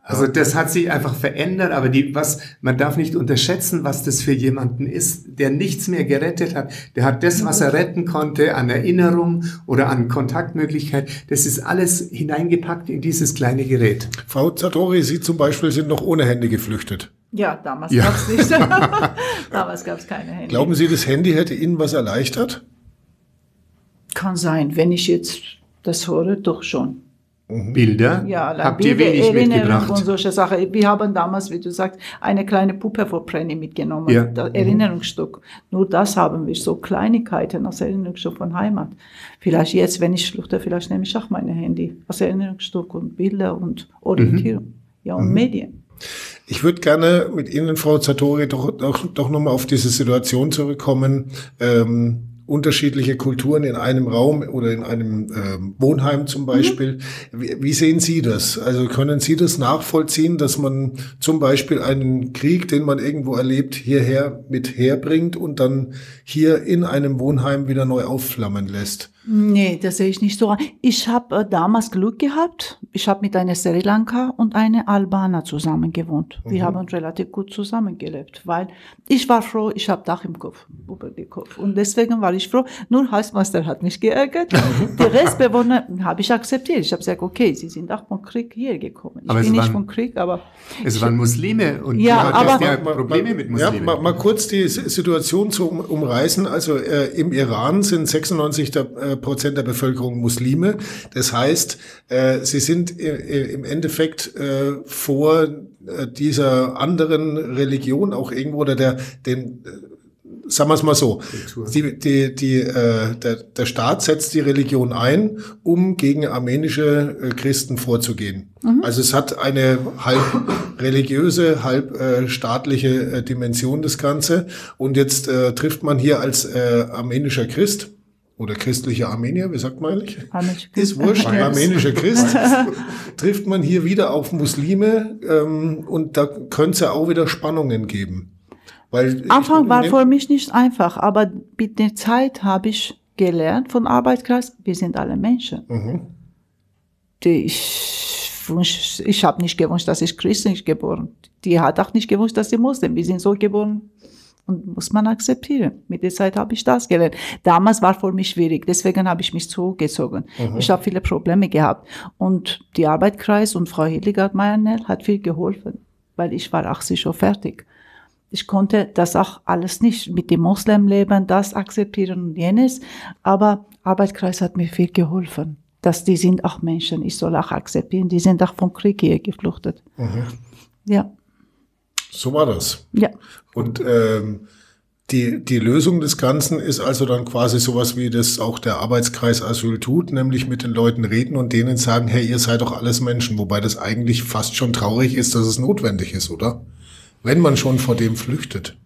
Also das hat sich einfach verändert, aber die, was, man darf nicht unterschätzen, was das für jemanden ist, der nichts mehr gerettet hat. Der hat das, was er retten konnte, an Erinnerung oder an Kontaktmöglichkeit, das ist alles hineingepackt in dieses kleine Gerät. Frau Zatori, Sie zum Beispiel sind noch ohne Handy geflüchtet. Ja, damals Ja. gab's nicht. damals gab's keine Handy. Glauben Sie, das Handy hätte Ihnen was erleichtert? Kann sein, wenn ich jetzt das höre, doch schon. Bilder Ja, allein habt ihr Bilder, wenig Erinnerung mitgebracht. und solche Sachen. Wir haben damals, wie du sagst, eine kleine Puppe von Prenny mitgenommen. Ja. Das Erinnerungsstück. Nur das haben wir, so Kleinigkeiten als Erinnerungsstück von Heimat. Vielleicht jetzt, wenn ich fluchte, vielleicht nehme ich auch mein Handy als Erinnerungsstück und Bilder und Orientierung. Ja, und Medien. Ich würde gerne mit Ihnen, Frau Zatori, doch, doch, doch nochmal auf diese Situation zurückkommen. Ähm, unterschiedliche Kulturen in einem Raum oder in einem ähm, Wohnheim zum Beispiel. Wie, wie sehen Sie das? Also können Sie das nachvollziehen, dass man zum Beispiel einen Krieg, den man irgendwo erlebt, hierher mit herbringt und dann hier in einem Wohnheim wieder neu aufflammen lässt? Nee, das sehe ich nicht so. Ich habe äh, damals Glück gehabt. Ich habe mit einer Sri Lanka und einer Albaner zusammen gewohnt. Wir haben relativ gut zusammengelebt, weil ich war froh, ich habe Dach im Kopf, über den Kopf. Und deswegen war ich froh. Nur Hausmeister hat mich geärgert. Die Restbewohner habe ich akzeptiert. Ich habe gesagt, okay, sie sind auch vom Krieg hier gekommen. Ich Aber bin nicht waren- vom Krieg, aber Es waren Muslime und Ja, du hattest aber- ja Probleme mit Ja, Muslimen. mal, mal kurz die Situation zu um, umreißen. Also äh, im Iran sind 96 der, äh, Prozent der Bevölkerung Muslime. Das heißt, äh, sie sind im Endeffekt äh, vor äh, dieser anderen Religion auch irgendwo oder der den äh, sagen wir es mal so, die, die, die, äh, der, der Staat setzt die Religion ein, um gegen armenische äh, Christen vorzugehen. Also es hat eine halb religiöse, halb äh, staatliche äh, Dimension das Ganze. Und jetzt äh, trifft man hier als äh, armenischer Christ oder christlicher Armenier, wie sagt man eigentlich? Armenischer Christ. Ist wurscht, Ja. armenischer Christ, trifft man hier wieder auf Muslime ähm, und da könnte es ja auch wieder Spannungen geben. Weil Anfang war für mich nicht einfach, aber mit der Zeit habe ich gelernt von Arbeitskreis, wir sind alle Menschen. Mhm. Die ich wünsch, ich habe nicht gewünscht, dass ich christlich geboren. Die hat auch nicht gewünscht, dass sie Muslim. Wir sind so geboren und muss man akzeptieren. Mit der Zeit habe ich das gelernt. Damals war für mich schwierig, deswegen habe ich mich zurückgezogen. Ich habe viele Probleme gehabt und die Arbeitskreis und Frau Hildegard Meyernell hat viel geholfen, weil ich war 80 schon fertig. Ich konnte das auch alles nicht mit dem Muslimleben, das akzeptieren und jenes, aber Arbeitskreis hat mir viel geholfen. Dass die sind auch Menschen, ich soll auch akzeptieren, die sind auch vom Krieg hier geflüchtet. Ja, So war das. ja. Und ähm, die, die Lösung des Ganzen ist also dann quasi sowas, wie das auch der Arbeitskreis Asyl tut, nämlich mit den Leuten reden und denen sagen, hey, ihr seid doch alles Menschen, wobei das eigentlich fast schon traurig ist, dass es notwendig ist, oder? Wenn man schon vor dem flüchtet,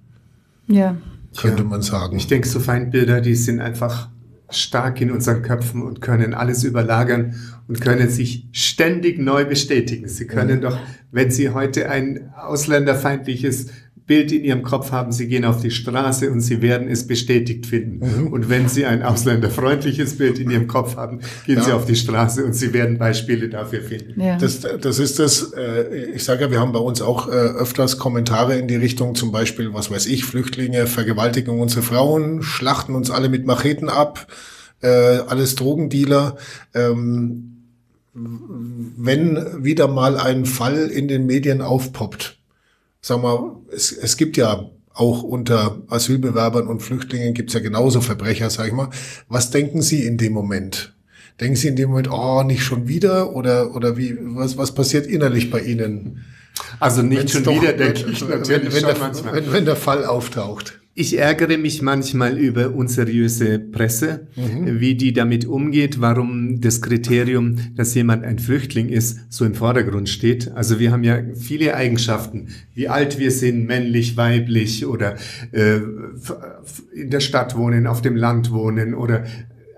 Ja, könnte Ja. man sagen. Ich denke, so Feindbilder, die sind einfach stark in unseren Köpfen und können alles überlagern und können sich ständig neu bestätigen. Sie können doch, wenn Sie heute ein ausländerfeindliches Bild in Ihrem Kopf haben, Sie gehen auf die Straße und Sie werden es bestätigt finden. Und wenn Sie ein ausländerfreundliches Bild in Ihrem Kopf haben, gehen Sie Ja. auf die Straße und Sie werden Beispiele dafür finden. ja. Das, das ist das, äh, ich sage ja, wir haben bei uns auch äh, öfters Kommentare in die Richtung, zum Beispiel, was weiß ich, Flüchtlinge vergewaltigen unsere Frauen, schlachten uns alle mit Macheten ab, äh, alles Drogendealer. Ähm, wenn wieder mal ein Fall in den Medien aufpoppt, sag mal, es, es gibt ja auch unter Asylbewerbern und Flüchtlingen gibt's ja genauso Verbrecher, sag ich mal. Was denken Sie in dem Moment? Denken Sie in dem Moment, oh, nicht schon wieder? Oder, oder wie, was, was passiert innerlich bei Ihnen? Also nicht Wenn's schon doch- wieder, denke ich wenn, natürlich wenn, schon der, wenn, wenn der Fall auftaucht. Ich ärgere mich manchmal über unseriöse Presse, wie die damit umgeht, warum das Kriterium, dass jemand ein Flüchtling ist, so im Vordergrund steht. Also wir haben ja viele Eigenschaften, wie alt wir sind, männlich, weiblich oder äh, in der Stadt wohnen, auf dem Land wohnen oder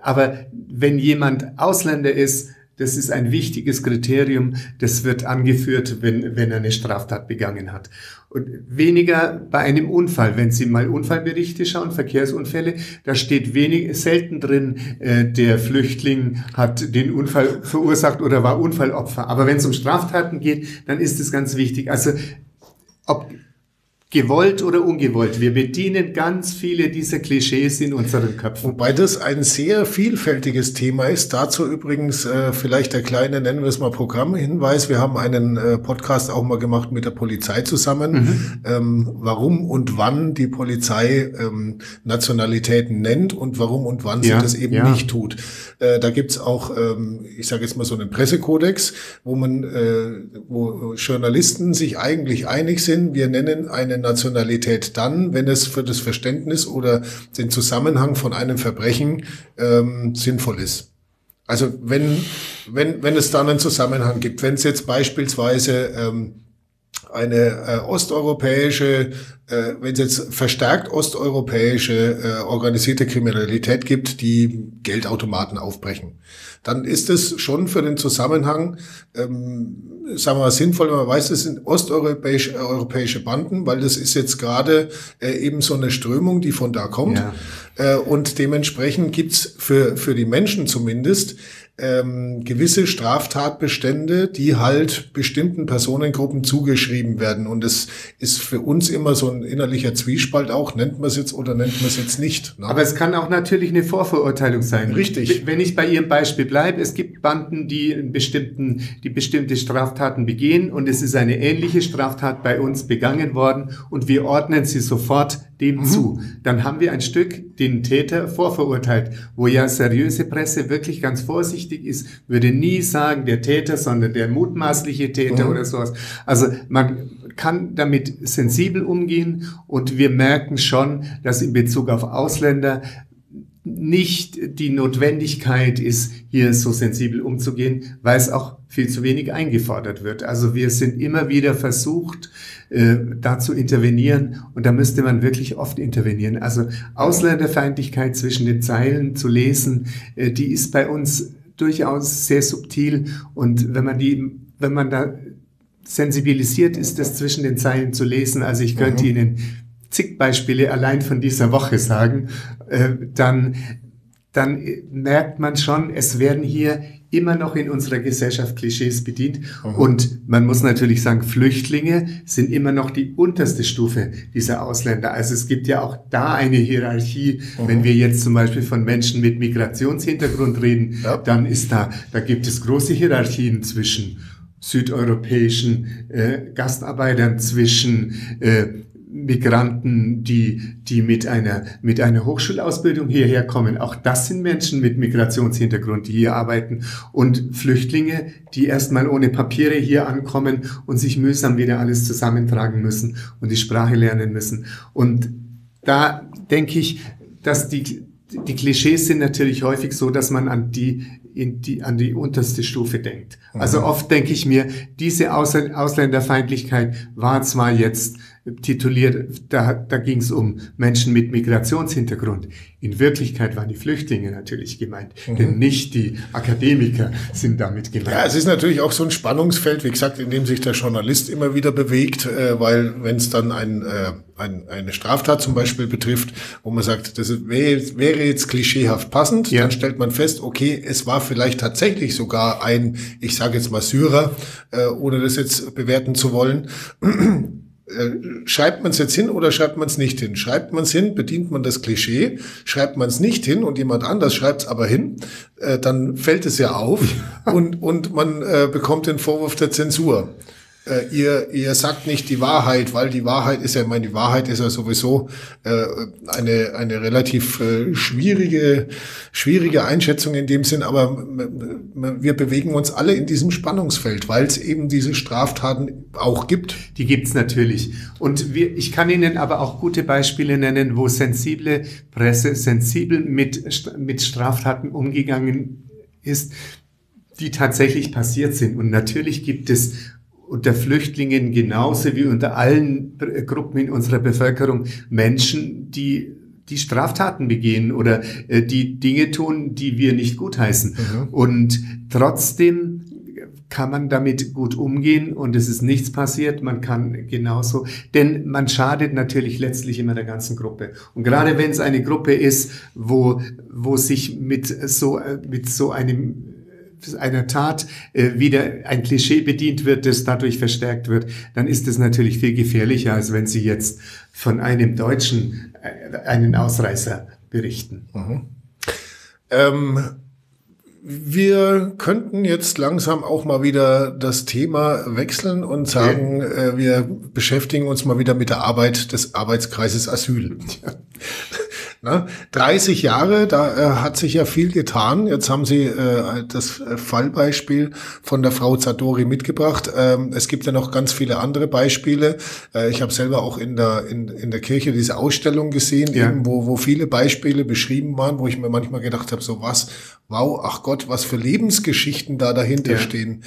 aber wenn jemand Ausländer ist, Das ist ein wichtiges Kriterium. Das wird angeführt, wenn, wenn er eine Straftat begangen hat. Und weniger bei einem Unfall. Wenn Sie mal Unfallberichte schauen, Verkehrsunfälle, da steht wenig, selten drin, äh, der Flüchtling hat den Unfall verursacht oder war Unfallopfer. Aber wenn es um Straftaten geht, dann ist es ganz wichtig. Also ob Gewollt oder ungewollt. Wir bedienen ganz viele dieser Klischees in unseren Köpfen. Wobei das ein sehr vielfältiges Thema ist. Dazu übrigens äh, vielleicht der kleine, nennen wir es mal Programmhinweis. Wir haben einen äh, Podcast auch mal gemacht mit der Polizei zusammen, mhm. ähm, warum und wann die Polizei ähm, Nationalitäten nennt und warum und wann ja, sie das eben ja. nicht tut. Äh, da gibt's auch, ähm, ich sage jetzt mal so einen Pressekodex, wo man, äh, wo Journalisten sich eigentlich einig sind. Wir nennen einen Nationalität dann, wenn es für das Verständnis oder den Zusammenhang von einem Verbrechen ähm, sinnvoll ist. Also wenn, wenn, wenn es dann einen Zusammenhang gibt, wenn es jetzt beispielsweise ähm, eine äh, osteuropäische, äh, wenn es jetzt verstärkt osteuropäische äh, organisierte Kriminalität gibt, die Geldautomaten aufbrechen, dann ist es schon für den Zusammenhang, ähm, sagen wir mal, sinnvoll, wenn man weiß, es sind osteuropäische europäische Banden, weil das ist jetzt gerade äh, eben so eine Strömung, die von da kommt. Ja. Äh, und dementsprechend gibt's für, für die Menschen zumindest ähm, gewisse Straftatbestände, die halt bestimmten Personengruppen zugeschrieben werden. Und es ist für uns immer so ein innerlicher Zwiespalt auch, nennt man es jetzt oder nennt man es jetzt nicht. Ne? Aber es kann auch natürlich eine Vorverurteilung sein. Richtig. Wenn ich bei Ihrem Beispiel bleibe, es gibt Banden, die bestimmten, die bestimmte Straftaten begehen und es ist eine ähnliche Straftat bei uns begangen worden und wir ordnen sie sofort dem mhm. zu. Dann haben wir ein Stück den Täter vorverurteilt, wo ja seriöse Presse wirklich ganz vorsichtig ist, würde nie sagen der Täter, sondern der mutmaßliche Täter mhm. oder sowas. Also man kann damit sensibel umgehen und wir merken schon, dass in Bezug auf Ausländer nicht die Notwendigkeit ist, hier so sensibel umzugehen, weil es auch viel zu wenig eingefordert wird. Also wir sind immer wieder versucht, äh, da zu intervenieren und da müsste man wirklich oft intervenieren. Also Ausländerfeindlichkeit zwischen den Zeilen zu lesen, äh, die ist bei uns durchaus sehr subtil und wenn man die, wenn man da sensibilisiert ist, das zwischen den Zeilen zu lesen, also ich könnte mhm. Ihnen zig Beispiele allein von dieser Woche sagen, äh, dann, dann merkt man schon, es werden hier immer noch in unserer Gesellschaft Klischees bedient. Mhm. Und man muss natürlich sagen, Flüchtlinge sind immer noch die unterste Stufe dieser Ausländer. Also es gibt ja auch da eine Hierarchie. Mhm. Wenn wir jetzt zum Beispiel von Menschen mit Migrationshintergrund reden, ja. dann ist da, da gibt es große Hierarchien zwischen südeuropäischen äh, Gastarbeitern, zwischen äh, Migranten, die, die mit einer, mit einer Hochschulausbildung hierher kommen. Auch das sind Menschen mit Migrationshintergrund, die hier arbeiten. Und Flüchtlinge, die erstmal ohne Papiere hier ankommen und sich mühsam wieder alles zusammentragen müssen und die Sprache lernen müssen. Und da denke ich, dass die, die Klischees sind natürlich häufig so, dass man an die, in die, an die unterste Stufe denkt. Also mhm. oft denke ich mir, diese Ausländerfeindlichkeit war zwar jetzt tituliert, da, da ging es um Menschen mit Migrationshintergrund. In Wirklichkeit waren die Flüchtlinge natürlich gemeint, mhm. denn nicht die Akademiker sind damit gemeint. Ja, es ist natürlich auch so ein Spannungsfeld, wie gesagt, in dem sich der Journalist immer wieder bewegt, äh, weil wenn es dann ein, äh, ein, eine Straftat zum Beispiel betrifft, wo man sagt, das wäre, wäre jetzt klischeehaft passend, ja. dann stellt man fest, okay, es war vielleicht tatsächlich sogar ein, ich sage jetzt mal Syrer, äh, ohne das jetzt bewerten zu wollen. Äh, schreibt man es jetzt hin oder schreibt man es nicht hin? Schreibt man es hin, bedient man das Klischee. Schreibt man es nicht hin und jemand anders schreibt es aber hin, äh, dann fällt es ja auf und, und man äh, bekommt den Vorwurf der Zensur äh, ihr, ihr sagt nicht die Wahrheit, weil die Wahrheit ist ja, ich meine, die Wahrheit ist ja sowieso äh, eine, eine relativ äh, schwierige, schwierige Einschätzung in dem Sinn, aber wir bewegen uns alle in diesem Spannungsfeld, weil es eben diese Straftaten auch gibt. Die gibt's natürlich. Und wir, ich kann Ihnen aber auch gute Beispiele nennen, wo sensible Presse sensibel mit, mit Straftaten umgegangen ist, die tatsächlich passiert sind. Und natürlich gibt es unter Flüchtlingen genauso wie unter allen Gruppen in unserer Bevölkerung Menschen, die die Straftaten begehen oder äh, die Dinge tun, die wir nicht gutheißen. Mhm. Und trotzdem kann man damit gut umgehen und es ist nichts passiert. Man kann genauso, denn man schadet natürlich letztlich immer der ganzen Gruppe. Und gerade wenn es eine Gruppe ist, wo, wo sich mit so, mit so einem einer Tat äh, wieder ein Klischee bedient wird, das dadurch verstärkt wird, dann ist es natürlich viel gefährlicher, als wenn Sie jetzt von einem Deutschen äh, einen Ausreißer berichten. Mhm. Ähm, wir könnten jetzt langsam auch mal wieder das Thema wechseln und sagen, äh, wir beschäftigen uns mal wieder mit der Arbeit des Arbeitskreises Asyl. Ne? 30 Jahre, da äh, hat sich ja viel getan. Jetzt haben Sie äh, das Fallbeispiel von der Frau Zadori mitgebracht. Ähm, es gibt ja noch ganz viele andere Beispiele. Äh, ich habe selber auch in der, in, in der Kirche diese Ausstellung gesehen, ja. eben, wo, wo viele Beispiele beschrieben waren, wo ich mir manchmal gedacht habe, so was, wow, ach Gott, was für Lebensgeschichten da dahinter ja. stehen.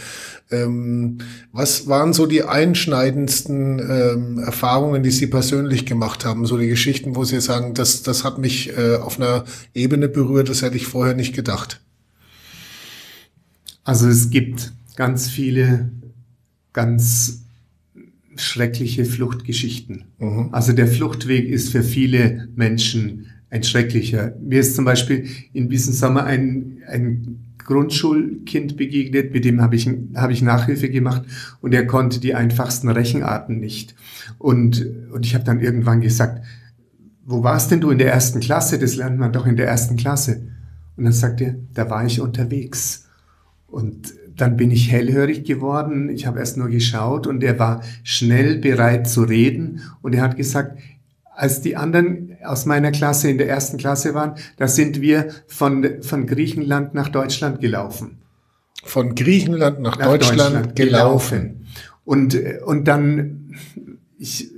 Ähm, was waren so die einschneidendsten ähm, Erfahrungen, die Sie persönlich gemacht haben? So die Geschichten, wo Sie sagen, das, das hat mich äh, auf einer Ebene berührt, das hätte ich vorher nicht gedacht. Also es gibt ganz viele ganz schreckliche Fluchtgeschichten. Mhm. Also der Fluchtweg ist für viele Menschen ein schrecklicher. Mir ist zum Beispiel in diesem Sommer ein, ein Grundschulkind begegnet, mit dem habe ich, habe ich Nachhilfe gemacht und er konnte die einfachsten Rechenarten nicht. Und, und ich habe dann irgendwann gesagt, wo warst denn du in der ersten Klasse? Das lernt man doch in der ersten Klasse. Und dann sagt er, da war ich unterwegs. Und dann bin ich hellhörig geworden. Ich habe erst nur geschaut und er war schnell bereit zu reden. Und er hat gesagt, als die anderen aus meiner Klasse in der ersten Klasse waren, da sind wir von, von Griechenland nach Deutschland gelaufen. Von Griechenland nach, nach Deutschland, Deutschland, gelaufen. gelaufen. Und, und dann ich,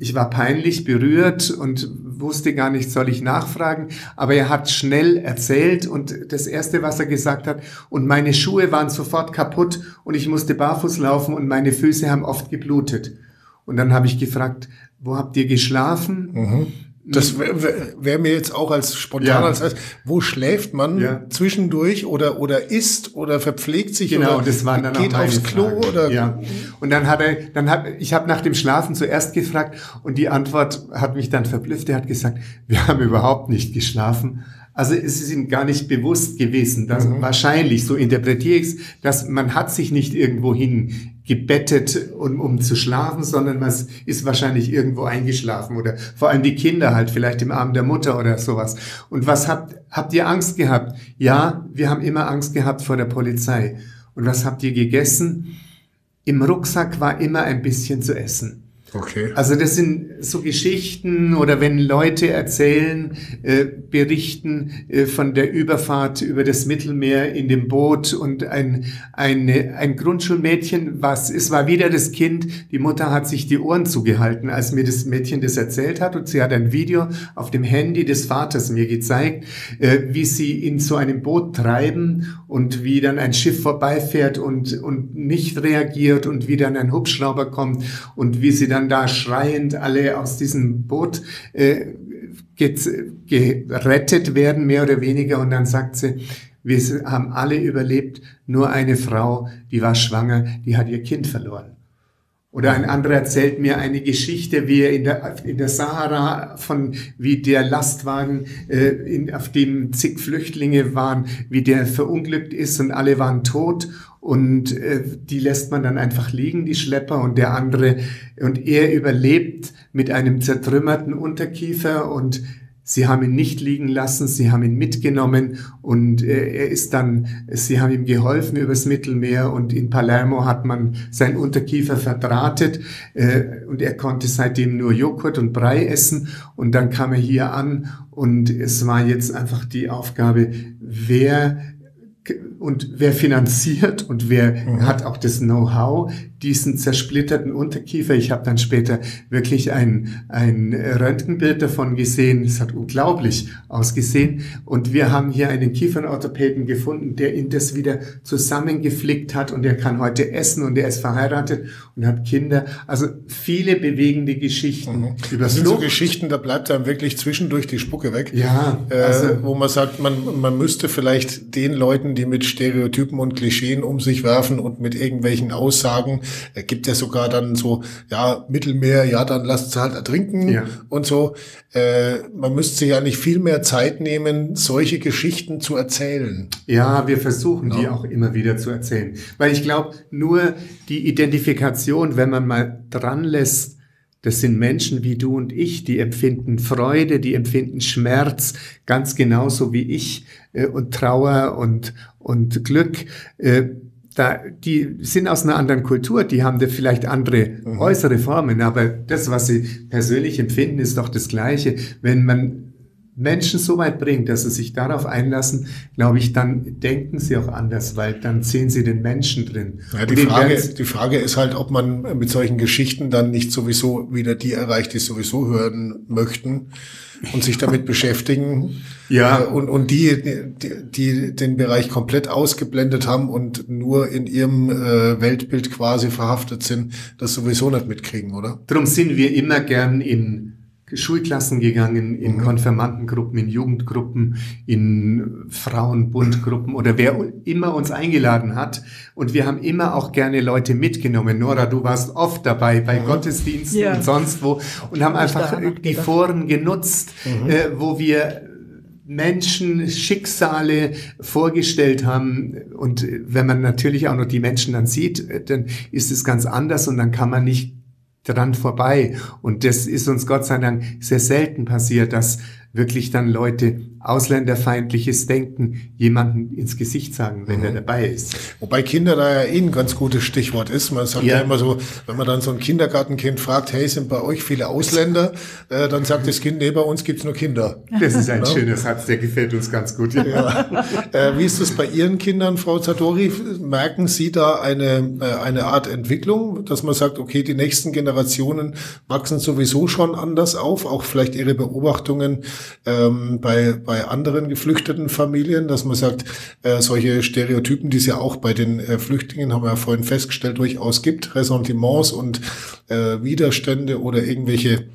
ich war peinlich berührt und wusste gar nicht, soll ich nachfragen. Aber er hat schnell erzählt und das Erste, was er gesagt hat, und meine Schuhe waren sofort kaputt und ich musste barfuß laufen und meine Füße haben oft geblutet. Und dann habe ich gefragt, wo habt ihr geschlafen? Mhm. Das wäre wär mir jetzt auch als spontan, ja. heißt, wo schläft man ja. zwischendurch oder oder isst oder verpflegt sich genau, oder das waren dann geht aufs Klo Fragen. oder ja. Und dann hat er, dann hat ich habe nach dem Schlafen zuerst gefragt und die Antwort hat mich dann verblüfft. Er hat gesagt, wir haben überhaupt nicht geschlafen. Also es ist ihm gar nicht bewusst gewesen, dass mhm. wahrscheinlich, so interpretiere ich es, dass man hat sich nicht irgendwo hin gebettet, um, um zu schlafen, sondern man ist wahrscheinlich irgendwo eingeschlafen oder vor allem die Kinder halt vielleicht im Arm der Mutter oder sowas. Und was habt, habt ihr Angst gehabt? Ja, wir haben immer Angst gehabt vor der Polizei. Und was habt ihr gegessen? Im Rucksack war immer ein bisschen zu essen. Okay. Also das sind so Geschichten oder wenn Leute erzählen, äh, berichten äh, von der Überfahrt über das Mittelmeer in dem Boot und ein, eine, ein Grundschulmädchen, was es war wieder das Kind, die Mutter hat sich die Ohren zugehalten, als mir das Mädchen das erzählt hat und sie hat ein Video auf dem Handy des Vaters mir gezeigt, äh, wie sie in so einem Boot treiben und wie dann ein Schiff vorbeifährt und, und nicht reagiert und wie dann ein Hubschrauber kommt und wie sie dann dann da schreiend alle aus diesem Boot äh, gerettet werden, mehr oder weniger. Und dann sagt sie, wir haben alle überlebt, nur eine Frau, die war schwanger, die hat ihr Kind verloren. Oder ein anderer erzählt mir eine Geschichte, wie er in der, in der Sahara von, wie der Lastwagen, äh, in, auf dem zig Flüchtlinge waren, wie der verunglückt ist und alle waren tot und äh, die lässt man dann einfach liegen, die Schlepper. Und der andere und er überlebt mit einem zertrümmerten Unterkiefer. Und Sie haben ihn nicht liegen lassen, sie haben ihn mitgenommen. Und äh, er ist dann, sie haben ihm geholfen übers Mittelmeer. Und in Palermo hat man sein Unterkiefer verdrahtet. Äh, und er konnte seitdem nur Joghurt und Brei essen. Und dann kam er hier an. Und es war jetzt einfach die Aufgabe, wer und wer finanziert und wer mhm. hat auch das Know-how, diesen zersplitterten Unterkiefer. Ich habe dann später wirklich ein, ein Röntgenbild davon gesehen. Es hat unglaublich ausgesehen. Und wir haben hier einen Kiefernorthopäden gefunden, der ihn das wieder zusammengeflickt hat und er kann heute essen und er ist verheiratet und hat Kinder. Also viele bewegende Geschichten. Mhm. Über das sind Flucht. so Geschichten, da bleibt dann wirklich zwischendurch die Spucke weg. Ja. Äh, also, wo man sagt, man, man müsste vielleicht den Leuten, die mit Stereotypen und Klischeen um sich werfen und mit irgendwelchen Aussagen, er gibt ja sogar dann so, ja, Mittelmeer, ja, dann lasst es halt ertrinken ja. und so. Äh, man müsste sich ja nicht viel mehr Zeit nehmen, solche Geschichten zu erzählen. Ja, wir versuchen ja. die auch immer wieder zu erzählen. Weil ich glaube, nur die Identifikation, wenn man mal dran lässt, das sind Menschen wie du und ich, die empfinden Freude, die empfinden Schmerz, ganz genauso wie ich, äh, und Trauer und, und Glück. Äh, da, die sind aus einer anderen Kultur, die haben da vielleicht andere mhm. äußere Formen, aber das, was sie persönlich empfinden, ist doch das Gleiche. Wenn man Menschen so weit bringt, dass sie sich darauf einlassen, glaube ich, dann denken sie auch anders, weil dann sehen sie den Menschen drin. Ja, die, Frage, die Frage ist halt, ob man mit solchen Geschichten dann nicht sowieso wieder die erreicht, die sowieso hören möchten und sich damit beschäftigen. Ja. Äh, und, und die, die, die den Bereich komplett ausgeblendet haben und nur in ihrem äh, Weltbild quasi verhaftet sind, das sowieso nicht mitkriegen, oder? Darum sind wir immer gern in Schulklassen gegangen, in mhm. Konfirmandengruppen, in Jugendgruppen, in Frauenbundgruppen oder wer immer uns eingeladen hat. Und wir haben immer auch gerne Leute mitgenommen. Nora, du warst oft dabei bei mhm. Gottesdiensten ja. und sonst wo und haben einfach die Foren genutzt, mhm. äh, wo wir Menschen, Schicksale vorgestellt haben. Und wenn man natürlich auch noch die Menschen dann sieht, äh, dann ist es ganz anders und dann kann man nicht dran vorbei. Und das ist uns Gott sei Dank sehr selten passiert, dass wirklich dann Leute ausländerfeindliches Denken jemanden ins Gesicht sagen, wenn mhm. er dabei ist. Wobei Kinder da ja eh ein ganz gutes Stichwort ist. Man sagt ja. ja, immer so, wenn man dann so ein Kindergartenkind fragt, hey, sind bei euch viele Ausländer? Äh, dann sagt das Kind, nee, bei uns gibt's nur Kinder. Das ist ein ja? schöner Satz, der gefällt uns ganz gut. Ja. ja. Äh, wie ist das bei Ihren Kindern, Frau Zadori? Merken Sie da eine, äh, eine Art Entwicklung, dass man sagt, okay, die nächsten Generationen wachsen sowieso schon anders auf, auch vielleicht Ihre Beobachtungen ähm, bei, bei anderen geflüchteten Familien, dass man sagt, äh, solche Stereotypen, die es ja auch bei den äh, Flüchtlingen, haben wir ja vorhin festgestellt, durchaus gibt, Ressentiments und äh, Widerstände oder irgendwelche,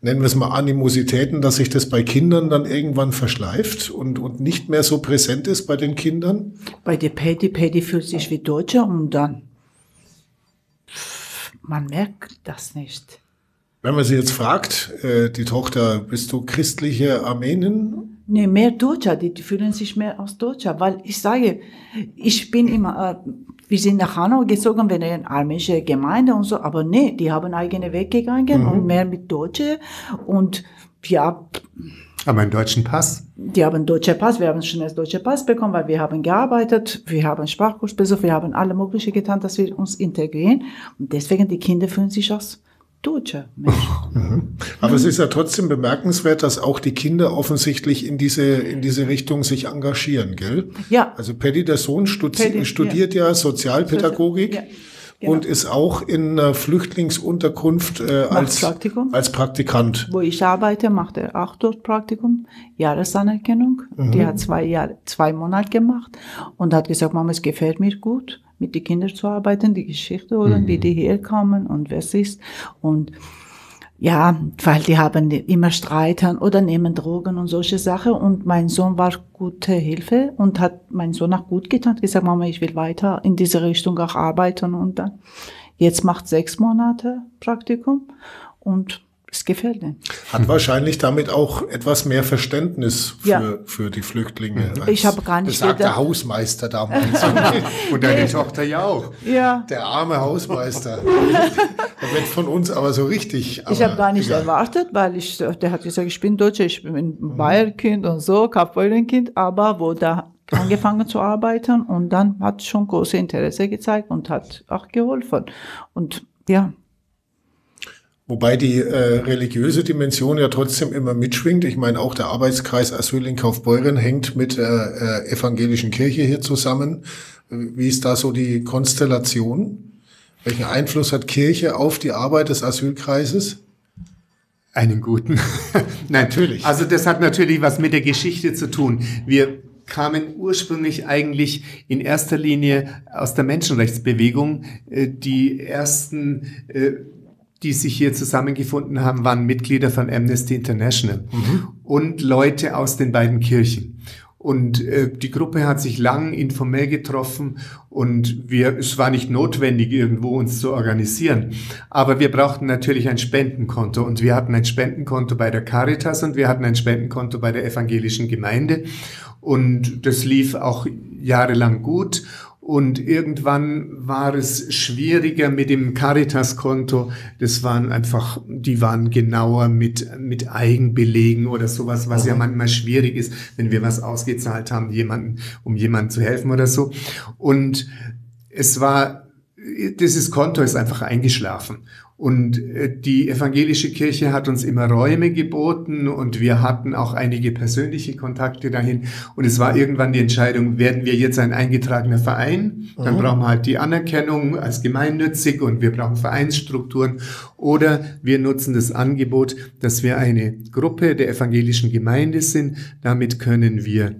nennen wir es mal Animositäten, dass sich das bei Kindern dann irgendwann verschleift und, und nicht mehr so präsent ist bei den Kindern? Bei der Paddy, Paddy fühlt sich wie Deutscher und dann man merkt das nicht. Wenn man sie jetzt fragt, äh, die Tochter, bist du christliche Armenin? Nee, mehr Deutscher, die, die fühlen sich mehr als Deutscher, weil ich sage, ich bin immer, äh, wir sind nach Hanau gezogen, wir sind eine armenische Gemeinde und so, aber nee, die haben eigene Weg gegangen mhm. und mehr mit Deutsche und ja. Aber einen deutschen Pass? Die haben einen deutschen Pass, wir haben schon einen deutschen Pass bekommen, weil wir haben gearbeitet, wir haben Sprachkurs besucht, wir haben alle mögliche getan, dass wir uns integrieren und deswegen die Kinder fühlen sich als deutscher Mensch. Mhm. Aber es ist ja trotzdem bemerkenswert, dass auch die Kinder offensichtlich in diese, in diese Richtung sich engagieren, gell? Ja. Also Paddy, der Sohn, studi Paddy, studiert ja, ja Sozialpädagogik. Ja. Genau. Und ist auch in einer Flüchtlingsunterkunft äh, als, Praktikum. als Praktikant. Wo ich arbeite, macht er auch dort Praktikum, Jahresanerkennung. Mhm. Die hat zwei Jahre, zwei Monate gemacht und hat gesagt, Mama, es gefällt mir gut mit den Kindern zu arbeiten, die Geschichte oder mhm. wie die herkommen und wer es ist. Und ja, weil die haben immer Streitern oder nehmen Drogen und solche Sachen. Und mein Sohn war gute Hilfe und hat mein Sohn auch gut getan, hat gesagt, Mama, ich will weiter in diese Richtung auch arbeiten. Und dann, jetzt macht sechs Monate Praktikum und es gefällt mir. Hat wahrscheinlich damit auch etwas mehr Verständnis für, ja. für die Flüchtlinge. Ich habe gar nicht gesagt. der Hausmeister damals. Und deine Tochter ja auch. Ja. Der arme Hausmeister. der wird von uns aber so richtig. ich habe gar nicht egal. erwartet, weil ich, der hat gesagt, ich bin Deutscher, ich bin ein. Bayerkind und so, Kaufbeulenkind, aber wo da angefangen zu arbeiten und dann hat schon große Interesse gezeigt und hat auch geholfen. Und ja, Wobei die äh, religiöse Dimension ja trotzdem immer mitschwingt. Ich meine, auch der Arbeitskreis Asyl in Kaufbeuren hängt mit der äh, evangelischen Kirche hier zusammen. Wie ist da so die Konstellation? Welchen Einfluss hat Kirche auf die Arbeit des Asylkreises? Einen guten. Natürlich. Also das hat natürlich was mit der Geschichte zu tun. Wir kamen ursprünglich eigentlich in erster Linie aus der Menschenrechtsbewegung. Äh, die ersten äh, die sich hier zusammengefunden haben, waren Mitglieder von Amnesty International mhm. und Leute aus den beiden Kirchen. Und äh, die Gruppe hat sich lang informell getroffen und wir, es war nicht notwendig, irgendwo uns zu organisieren. Aber wir brauchten natürlich ein Spendenkonto und wir hatten ein Spendenkonto bei der Caritas und wir hatten ein Spendenkonto bei der evangelischen Gemeinde. Und das lief auch jahrelang gut. Und irgendwann war es schwieriger mit dem Caritas-Konto. Das waren einfach, die waren genauer mit, mit Eigenbelegen oder sowas, was ja manchmal schwierig ist, wenn wir was ausgezahlt haben, jemanden, um jemandem zu helfen oder so. Und es war, dieses Konto ist einfach eingeschlafen. Und äh, die evangelische Kirche hat uns immer Räume geboten und wir hatten auch einige persönliche Kontakte dahin. Und es war irgendwann die Entscheidung, werden wir jetzt ein eingetragener Verein? Dann mhm. brauchen wir halt die Anerkennung als gemeinnützig und wir brauchen Vereinsstrukturen. Oder wir nutzen das Angebot, dass wir eine Gruppe der evangelischen Gemeinde sind. Damit können wir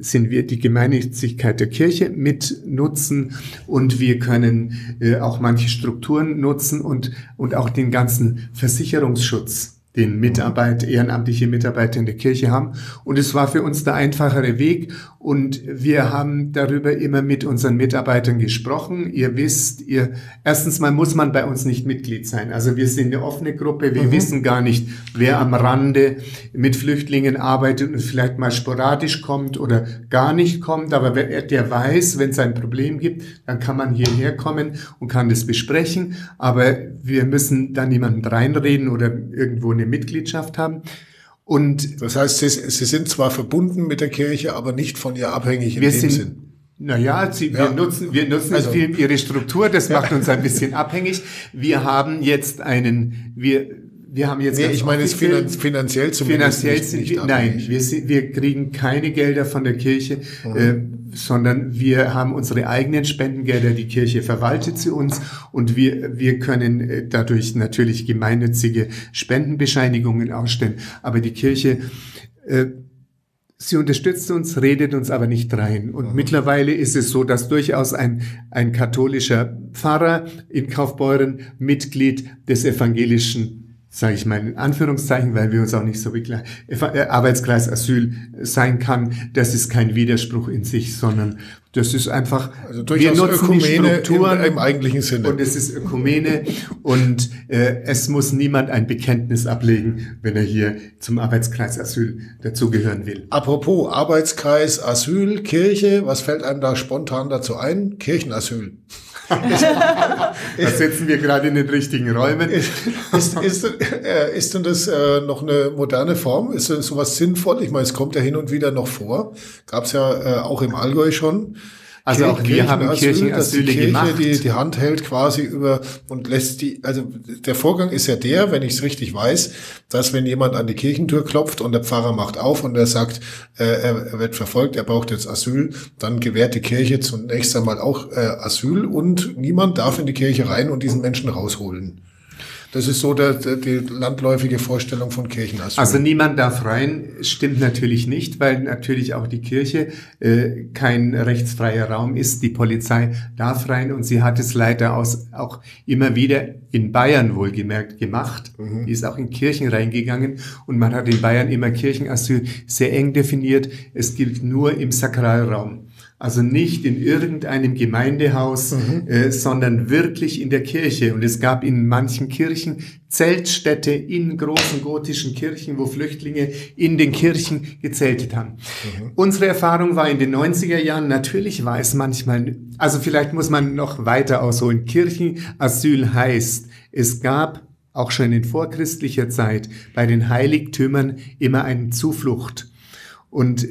sind wir die Gemeinnützigkeit der Kirche mitnutzen und wir können äh, auch manche Strukturen nutzen und, und auch den ganzen Versicherungsschutz den Mitarbeit, ehrenamtliche Mitarbeiter in der Kirche haben. Und es war für uns der einfachere Weg. Und wir haben darüber immer mit unseren Mitarbeitern gesprochen. Ihr wisst, ihr, erstens mal muss man bei uns nicht Mitglied sein. Also wir sind eine offene Gruppe. Wir mhm. wissen gar nicht, wer am Rande mit Flüchtlingen arbeitet und vielleicht mal sporadisch kommt oder gar nicht kommt. Aber wer, der weiß, wenn es ein Problem gibt, dann kann man hierher kommen und kann das besprechen. Aber wir müssen da niemanden reinreden oder irgendwo eine Mitgliedschaft haben. Und das heißt, Sie, Sie sind zwar verbunden mit der Kirche, aber nicht von ihr abhängig in wir dem sind, Sinn. Naja, Sie, ja. wir nutzen, wir nutzen also, viel Ihre Struktur, das macht uns ein bisschen abhängig. Wir haben jetzt einen, wir, wir haben jetzt. Nee, ich meine, es finan finanziell zumindest finanziell nicht, nicht wir, Nein, wir, wir kriegen keine Gelder von der Kirche. Mhm. Äh, sondern wir haben unsere eigenen Spendengelder, die Kirche verwaltet sie uns und wir, wir können äh, dadurch natürlich gemeinnützige Spendenbescheinigungen ausstellen. Aber die Kirche, äh, sie unterstützt uns, redet uns aber nicht rein. Und mhm. mittlerweile ist es so, dass durchaus ein, ein katholischer Pfarrer in Kaufbeuren Mitglied des evangelischen sage ich mal in Anführungszeichen, weil wir uns auch nicht so wie äh, Arbeitskreis Asyl sein kann, das ist kein Widerspruch in sich, sondern das ist einfach, also wir nutzen Ökumene Strukturen im, im, eigentlichen Sinne. Und es ist Ökumene und äh, es muss niemand ein Bekenntnis ablegen, wenn er hier zum Arbeitskreis Asyl dazugehören will. Apropos Arbeitskreis Asyl, Kirche, was fällt einem da spontan dazu ein? Kirchenasyl. Da sitzen wir gerade in den richtigen Räumen. Ist, ist, äh, ist denn das äh, noch eine moderne Form? Ist denn sowas sinnvoll? Ich meine, es kommt ja hin und wieder noch vor. Gab es ja äh, auch im Allgäu schon. Also auch wir haben Kirchenasyle die Kirche gemacht. Die, die Hand hält quasi über und lässt die, also der Vorgang ist ja der, wenn ich es richtig weiß, dass wenn jemand an die Kirchentür klopft und der Pfarrer macht auf und er sagt, äh, er wird verfolgt, er braucht jetzt Asyl, dann gewährt die Kirche zunächst einmal auch äh, Asyl und niemand darf in die Kirche rein und diesen Menschen rausholen. Das ist so der, der, die landläufige Vorstellung von Kirchenasyl. Also niemand darf rein, stimmt natürlich nicht, weil natürlich auch die Kirche äh, kein rechtsfreier Raum ist. Die Polizei darf rein und sie hat es leider aus, auch immer wieder in Bayern wohlgemerkt gemacht. Mhm. Die ist auch in Kirchen reingegangen und man hat in Bayern immer Kirchenasyl sehr eng definiert. Es gilt nur im Sakralraum. Also nicht in irgendeinem Gemeindehaus, mhm. äh, sondern wirklich in der Kirche. Und es gab in manchen Kirchen Zeltstädte in großen gotischen Kirchen, wo Flüchtlinge in den Kirchen gezeltet haben. Mhm. Unsere Erfahrung war in den 90er Jahren, natürlich war es manchmal, also vielleicht muss man noch weiter ausholen. Kirchenasyl heißt, es gab auch schon in vorchristlicher Zeit bei den Heiligtümern immer eine Zuflucht. Und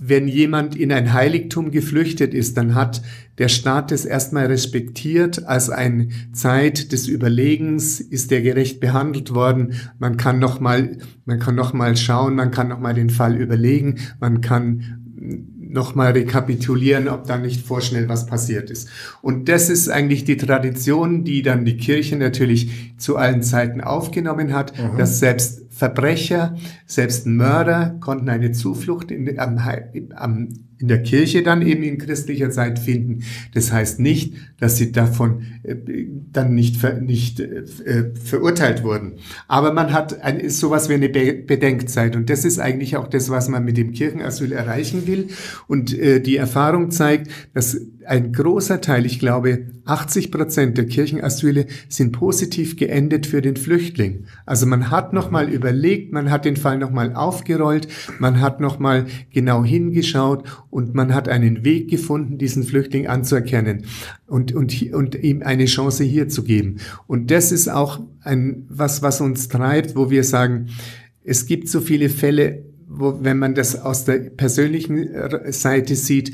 wenn jemand in ein Heiligtum geflüchtet ist, dann hat der Staat es erstmal respektiert als eine Zeit des Überlegens, ist er gerecht behandelt worden. Man kann noch mal, man kann noch mal schauen, man kann noch mal den Fall überlegen, man kann nochmal rekapitulieren, ob da nicht vorschnell was passiert ist. Und das ist eigentlich die Tradition, die dann die Kirche natürlich zu allen Zeiten aufgenommen hat, mhm. dass selbst Verbrecher, selbst Mörder konnten eine Zuflucht in, am, am, in der Kirche dann eben in christlicher Zeit finden. Das heißt nicht, dass sie davon äh, dann nicht, ver, nicht äh, äh verurteilt wurden. Aber man hat ein, sowas wie eine Be Bedenkzeit. Und das ist eigentlich auch das, was man mit dem Kirchenasyl erreichen will. Und die Erfahrung zeigt, dass ein großer Teil, ich glaube 80 Prozent der Kirchenasyle sind positiv geendet für den Flüchtling. Also man hat nochmal überlegt, man hat den Fall nochmal aufgerollt, man hat nochmal genau hingeschaut und man hat einen Weg gefunden, diesen Flüchtling anzuerkennen und, und, und ihm eine Chance hier zu geben. Und das ist auch ein, was, was uns treibt, wo wir sagen, es gibt so viele Fälle, wo, wenn man das aus der persönlichen Seite sieht,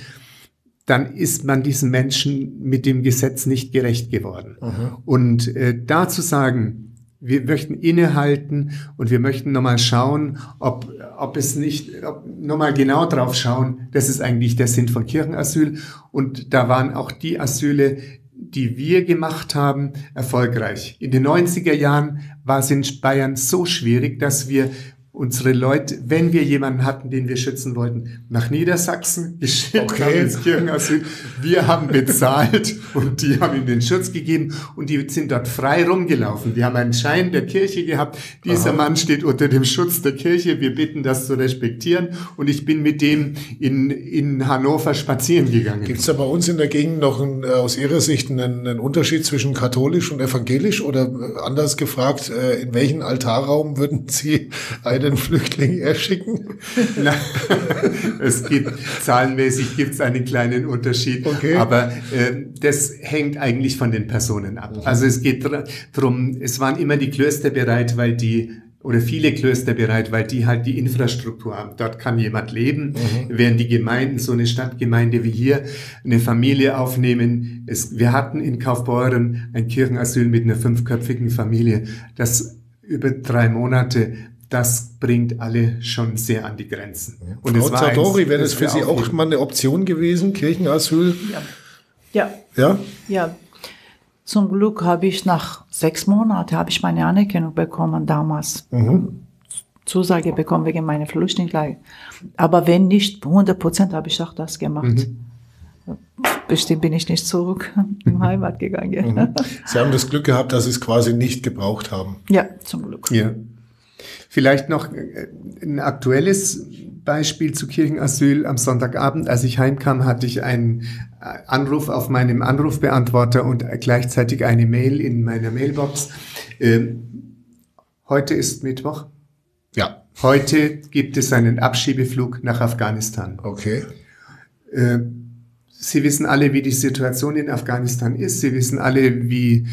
dann ist man diesen Menschen mit dem Gesetz nicht gerecht geworden. Mhm. Und äh, da zu sagen, wir möchten innehalten und wir möchten nochmal schauen, ob, ob es nicht, ob, nochmal genau drauf schauen, das ist eigentlich der Sinn von Kirchenasyl. Und da waren auch die Asyle, die wir gemacht haben, erfolgreich. In den 90er Jahren war es in Bayern so schwierig, dass wir unsere Leute, wenn wir jemanden hatten, den wir schützen wollten, nach Niedersachsen geschickt okay. haben ins Kirchenasyl. Wir haben bezahlt und die haben ihm den Schutz gegeben und die sind dort frei rumgelaufen. Die haben einen Schein der Kirche gehabt. Dieser Aha. Mann steht unter dem Schutz der Kirche. Wir bitten das zu respektieren und ich bin mit dem in, in Hannover spazieren gegangen. Gibt es da bei uns in der Gegend noch ein, äh, aus Ihrer Sicht einen, einen, Unterschied zwischen katholisch und evangelisch oder äh, anders gefragt, äh, in welchen Altarraum würden Sie eine den Flüchtling erschicken? Na, es gibt, zahlenmäßig gibt es einen kleinen Unterschied, okay. aber äh, das hängt eigentlich von den Personen ab. Also es geht darum, es waren immer die Klöster bereit, weil die oder viele Klöster bereit, weil die halt die Infrastruktur haben. Dort kann jemand leben, mhm. während die Gemeinden, so eine Stadtgemeinde wie hier, eine Familie aufnehmen. Es, wir hatten in Kaufbeuren ein Kirchenasyl mit einer fünfköpfigen Familie, das über drei Monate das bringt alle schon sehr an die Grenzen. Ja. Und Frau Zadori, wäre das für Sie auch mal eine Option gewesen, Kirchenasyl? Ja. Ja. Ja? Ja. Zum Glück habe ich nach sechs Monaten habe ich meine Anerkennung bekommen damals. Mhm. Zusage bekommen wegen meiner Flüchtlingslage. Aber wenn nicht 100 Prozent, habe ich auch das gemacht. Mhm. Bestimmt bin ich nicht zurück in Heimat gegangen. Mhm. Sie haben das Glück gehabt, dass Sie es quasi nicht gebraucht haben. Ja, zum Glück. Ja. Vielleicht noch äh, ein aktuelles Beispiel zu Kirchenasyl. Am Sonntagabend, als ich heimkam, hatte ich einen äh, Anruf auf meinem Anrufbeantworter und gleichzeitig eine Mail in meiner Mailbox. Ähm, heute ist Mittwoch. Ja. Heute gibt es einen Abschiebeflug nach Afghanistan. Okay. Äh, Sie wissen alle, wie die Situation in Afghanistan ist. Sie wissen alle, wie,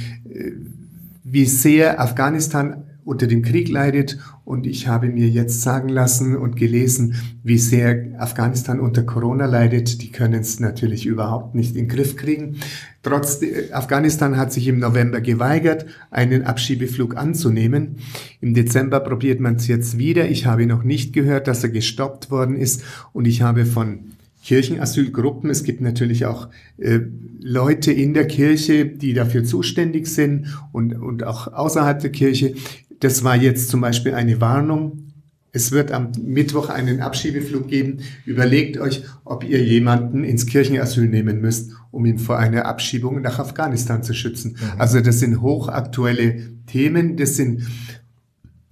wie sehr Afghanistan unter dem Krieg leidet. Und ich habe mir jetzt sagen lassen und gelesen, wie sehr Afghanistan unter Corona leidet. Die können es natürlich überhaupt nicht in den Griff kriegen. Trotz Afghanistan hat sich im November geweigert, einen Abschiebeflug anzunehmen. Im Dezember probiert man es jetzt wieder. Ich habe noch nicht gehört, dass er gestoppt worden ist. Und ich habe von Kirchenasylgruppen. Es gibt natürlich auch äh, Leute in der Kirche, die dafür zuständig sind und, und auch außerhalb der Kirche, das war jetzt zum Beispiel eine Warnung. Es wird am Mittwoch einen Abschiebeflug geben. Überlegt euch, ob ihr jemanden ins Kirchenasyl nehmen müsst, um ihn vor einer Abschiebung nach Afghanistan zu schützen. Mhm. Also das sind hochaktuelle Themen, das sind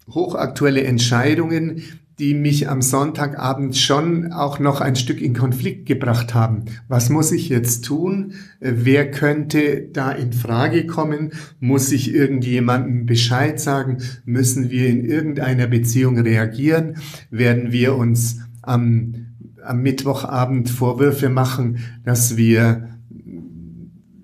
hochaktuelle Entscheidungen, die mich am Sonntagabend schon auch noch ein Stück in Konflikt gebracht haben. Was muss ich jetzt tun? Äh, wer könnte da in Frage kommen? Muss ich irgendjemandem Bescheid sagen? Müssen wir in irgendeiner Beziehung reagieren? Werden wir uns am, am Mittwochabend Vorwürfe machen, dass wir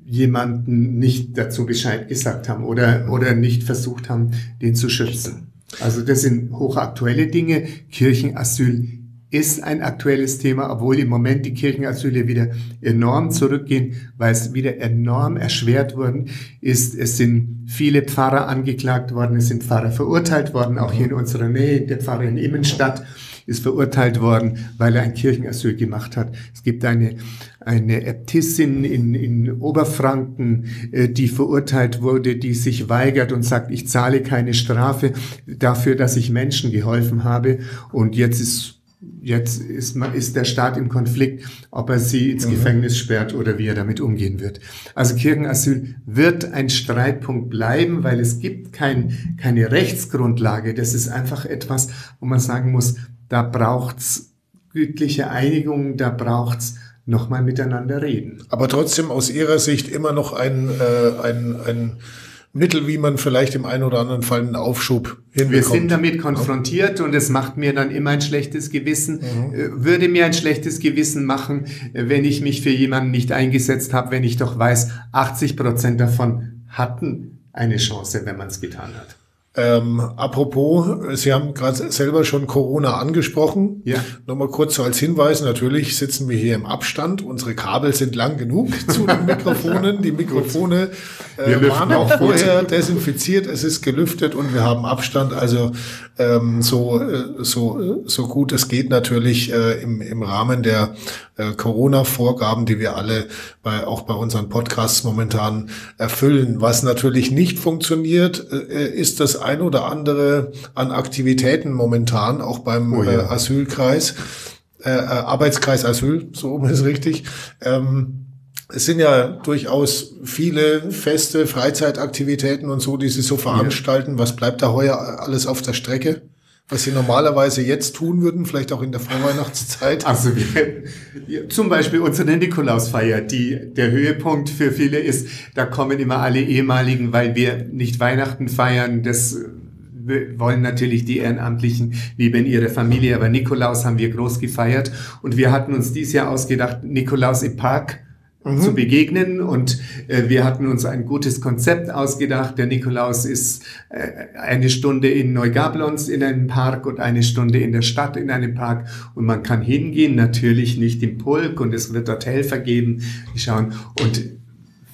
jemanden nicht dazu Bescheid gesagt haben oder, oder nicht versucht haben, den zu schützen? Also das sind hochaktuelle Dinge. Kirchenasyl ist ein aktuelles Thema, obwohl im Moment die Kirchenasyle wieder enorm zurückgehen, weil es wieder enorm erschwert worden ist. Es sind viele Pfarrer angeklagt worden, es sind Pfarrer verurteilt worden, auch hier in unserer Nähe, der Pfarrer in Immenstadt ist verurteilt worden, weil er ein Kirchenasyl gemacht hat. Es gibt eine, eine Äbtissin in, in Oberfranken, äh, die verurteilt wurde, die sich weigert und sagt, ich zahle keine Strafe dafür, dass ich Menschen geholfen habe. Und jetzt ist Jetzt ist, ist der Staat im Konflikt, ob er sie ins mhm. Gefängnis sperrt oder wie er damit umgehen wird. Also Kirchenasyl wird ein Streitpunkt bleiben, weil es gibt kein, keine Rechtsgrundlage. Das ist einfach etwas, wo man sagen muss, da braucht's gütliche Einigung, da braucht's nochmal miteinander reden. Aber trotzdem aus Ihrer Sicht immer noch ein, äh, ein, ein Mittel, wie man vielleicht im einen oder anderen Fall einen Aufschub hinbekommt. Wir sind damit konfrontiert und es macht mir dann immer ein schlechtes Gewissen, mhm. Äh, würde mir ein schlechtes Gewissen machen, wenn ich mich für jemanden nicht eingesetzt habe, wenn ich doch weiß, 80 Prozent davon hatten eine Chance, wenn man es getan hat. Ähm, apropos, Sie haben gerade selber schon Corona angesprochen. Ja. Nochmal kurz so als Hinweis, natürlich sitzen wir hier im Abstand. Unsere Kabel sind lang genug zu den Mikrofonen. Die Mikrofone äh, waren auch vorher desinfiziert, es ist gelüftet und wir haben Abstand. Also ähm, so, äh, so, so gut es geht natürlich äh, im, im Rahmen der äh, Corona-Vorgaben, die wir alle bei, auch bei unseren Podcasts momentan erfüllen. Was natürlich nicht funktioniert, äh, ist das ein oder andere an Aktivitäten momentan, auch beim oh ja. äh, Asylkreis, äh, äh Arbeitskreis Asyl, so ist richtig. Ähm, es sind ja durchaus viele feste Freizeitaktivitäten und so, die Sie so veranstalten. Was bleibt da heuer alles auf der Strecke? Was Sie normalerweise jetzt tun würden, vielleicht auch in der Vorweihnachtszeit? Also wir, zum Beispiel unsere Nikolausfeier, die der Höhepunkt für viele ist, da kommen immer alle ehemaligen, weil wir nicht Weihnachten feiern, das wollen natürlich die Ehrenamtlichen lieber in ihre Familie, aber Nikolaus haben wir groß gefeiert und wir hatten uns dieses Jahr ausgedacht, Nikolaus im Park mhm. zu begegnen. Und äh, wir hatten uns ein gutes Konzept ausgedacht. Der Nikolaus ist äh, eine Stunde in Neugablons in einem Park und eine Stunde in der Stadt in einem Park. Und man kann hingehen, natürlich nicht im Pulk und es wird dort Helfer geben, die schauen. Und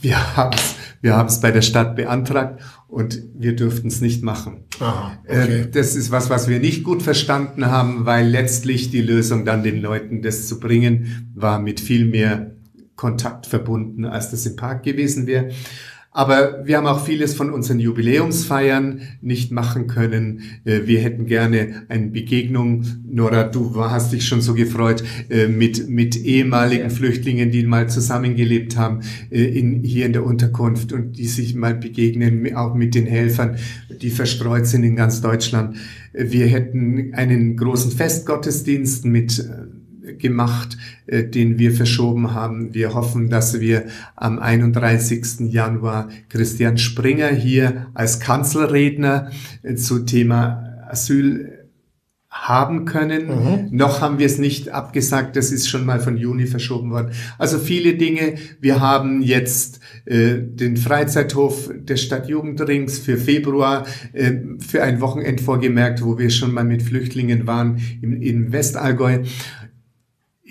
wir haben es wir haben es bei der Stadt beantragt und wir dürften es nicht machen. Aha, äh, okay. Das ist was, was wir nicht gut verstanden haben, weil letztlich die Lösung dann den Leuten das zu bringen war mit viel mehr Kontakt verbunden, als das im Park gewesen wäre. Aber wir haben auch vieles von unseren Jubiläumsfeiern nicht machen können. Äh, wir hätten gerne eine Begegnung, Nora, du hast dich schon so gefreut, äh, mit, mit ehemaligen Flüchtlingen, die mal zusammengelebt haben, äh, in, hier in der Unterkunft und die sich mal begegnen, auch mit den Helfern, die verstreut sind in ganz Deutschland. Wir hätten einen großen Festgottesdienst mit gemacht, äh, den wir verschoben haben. Wir hoffen, dass wir am 31. Januar Christian Springer hier als Kanzelredner äh, zu Thema Asyl haben können. Mhm. Noch haben wir es nicht abgesagt, das ist schon mal von Juni verschoben worden. Also viele Dinge. Wir haben jetzt äh, den Freizeithof der Stadt Jugendrings für Februar äh, für ein Wochenend vorgemerkt, wo wir schon mal mit Flüchtlingen waren im, im Westallgäu.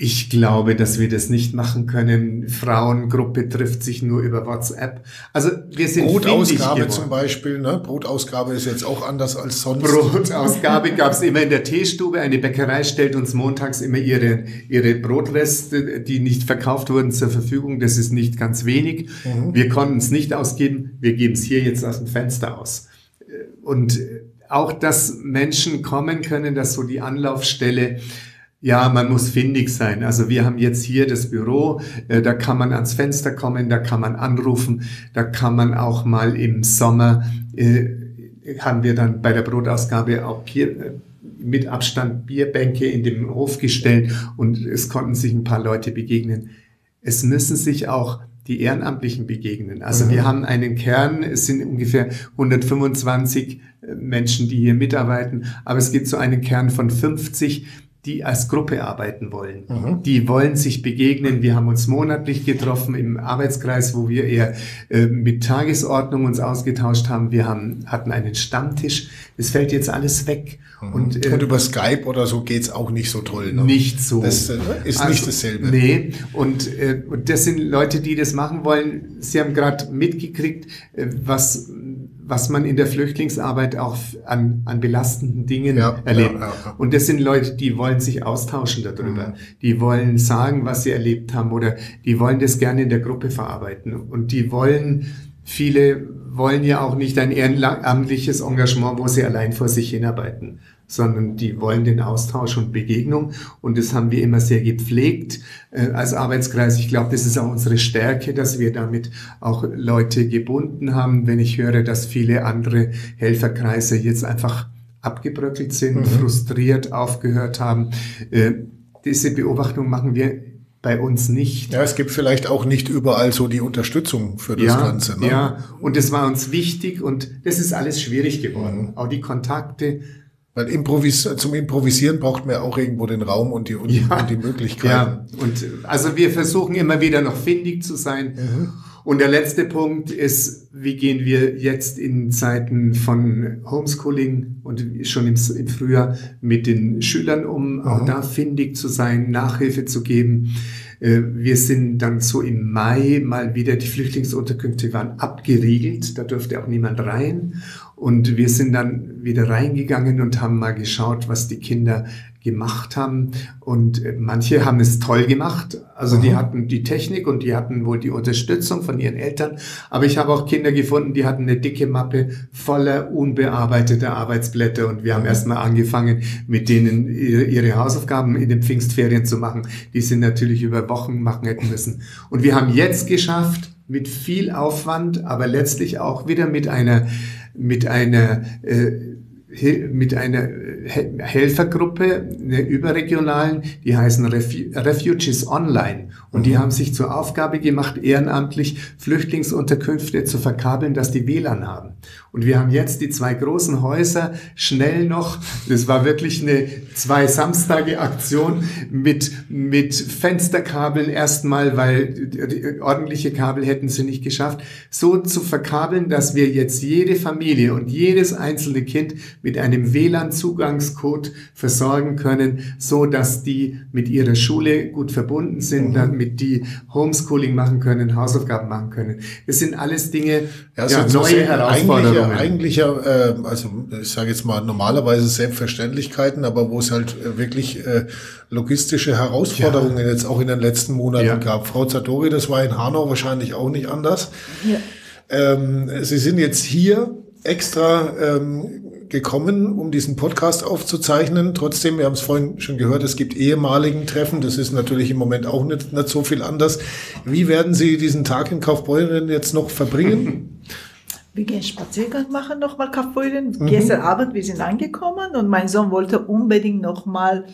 Ich glaube, dass wir das nicht machen können. Frauengruppe trifft sich nur über WhatsApp. Also wir sind Brotausgabe zum Beispiel. Ne? Brotausgabe ist jetzt auch anders als sonst. Brotausgabe gab es immer in der Teestube. Eine Bäckerei stellt uns montags immer ihre ihre Brotreste, die nicht verkauft wurden, zur Verfügung. Das ist nicht ganz wenig. Mhm. Wir konnten es nicht ausgeben. Wir geben es hier jetzt aus dem Fenster aus. Und auch, dass Menschen kommen können, dass so die Anlaufstelle ja, man muss findig sein. Also wir haben jetzt hier das Büro, äh, da kann man ans Fenster kommen, da kann man anrufen, da kann man auch mal im Sommer, äh, haben wir dann bei der Brotausgabe auch Bier, äh, mit Abstand Bierbänke in dem Hof gestellt und es konnten sich ein paar Leute begegnen. Es müssen sich auch die Ehrenamtlichen begegnen. Also mhm. wir haben einen Kern, es sind ungefähr 125 äh, Menschen, die hier mitarbeiten, aber es gibt so einen Kern von 50, die als Gruppe arbeiten wollen. Mhm. Die wollen sich begegnen. Wir haben uns monatlich getroffen im Arbeitskreis, wo wir eher äh, mit Tagesordnung uns ausgetauscht haben. Wir haben, hatten einen Stammtisch. Es fällt jetzt alles weg. Mhm. Und, äh, und über Skype oder so geht's auch nicht so toll. Ne? Nicht so. Das äh, ist also, nicht dasselbe. Nee, und, äh, und das sind Leute, die das machen wollen. Sie haben gerade mitgekriegt, äh, was was man in der Flüchtlingsarbeit auch an, an belastenden Dingen ja, erlebt. Ja, ja, und das sind Leute, die wollen sich austauschen darüber. Mhm. Die wollen sagen, was sie erlebt haben oder die wollen das gerne in der Gruppe verarbeiten. Und die wollen, viele wollen ja auch nicht ein ehrenamtliches Engagement, wo sie allein vor sich hinarbeiten sondern die wollen den Austausch und Begegnung. Und das haben wir immer sehr gepflegt äh, als Arbeitskreis. Ich glaube, das ist auch unsere Stärke, dass wir damit auch Leute gebunden haben. Wenn ich höre, dass viele andere Helferkreise jetzt einfach abgebröckelt sind, mhm. frustriert aufgehört haben. Äh, diese Beobachtung machen wir bei uns nicht. Ja, es gibt vielleicht auch nicht überall so die Unterstützung für das ja, Ganze. Ne? Ja, und das war uns wichtig und das ist alles schwierig geworden. Mhm. Auch die Kontakte, weil Improvis zum Improvisieren braucht man auch irgendwo den Raum und die, und, ja, und die Möglichkeiten. Ja, und also wir versuchen immer wieder noch findig zu sein. Mhm. Und der letzte Punkt ist, wie gehen wir jetzt in Zeiten von Homeschooling und schon im, im Frühjahr mit den Schülern um, auch da findig zu sein, Nachhilfe zu geben. Äh, wir sind dann so im Mai mal wieder, die Flüchtlingsunterkünfte waren abgeriegelt, da durfte auch niemand rein. Und wir sind dann wieder reingegangen und haben mal geschaut, was die Kinder gemacht haben. Und äh, manche haben es toll gemacht. Also die hatten die Technik und die hatten wohl die Unterstützung von ihren Eltern. Aber ich habe auch Kinder gefunden, die hatten eine dicke Mappe voller unbearbeiteter Arbeitsblätter. Und wir haben erstmal angefangen, mit denen ihre Hausaufgaben in den Pfingstferien zu machen, die sie natürlich über Wochen machen hätten müssen. Und wir haben jetzt geschafft, mit viel Aufwand, aber letztlich auch wieder mit einer mit einer äh, mit einer Helfergruppe, einer überregionalen, die heißen Refugees Online. Und die mhm. haben sich zur Aufgabe gemacht, ehrenamtlich Flüchtlingsunterkünfte zu verkabeln, dass die WLAN haben. Und wir haben jetzt die zwei großen Häuser schnell noch, das war wirklich eine zwei Samstage Aktion mit, mit Fensterkabeln erstmal, weil ordentliche Kabel hätten sie nicht geschafft, so zu verkabeln, dass wir jetzt jede Familie und jedes einzelne Kind mit einem WLAN-Zugangscode versorgen können, so dass die mit ihrer Schule gut verbunden sind, mhm. damit die Homeschooling machen können, Hausaufgaben machen können. Das sind alles Dinge, ja, ja neue Herausforderungen eigentliche, äh, also ich sage jetzt mal normalerweise Selbstverständlichkeiten, aber wo es halt äh, wirklich äh, logistische Herausforderungen ja. jetzt auch in den letzten Monaten ja. gab. Frau Zatori, das war in Hanau wahrscheinlich auch nicht anders. Ja. Ähm, Sie sind jetzt hier extra ähm, gekommen, um diesen Podcast aufzuzeichnen. Trotzdem, wir haben es vorhin schon gehört, es gibt ehemaligen Treffen. Das ist natürlich im Moment auch nicht, nicht so viel anders. Wie werden Sie diesen Tag in Kaufbeuren jetzt noch verbringen? wir gehen Spaziergang machen, nochmal Kaffeeholen. Mhm. Gestern Abend, wir sind angekommen und mein Sohn wollte unbedingt nochmal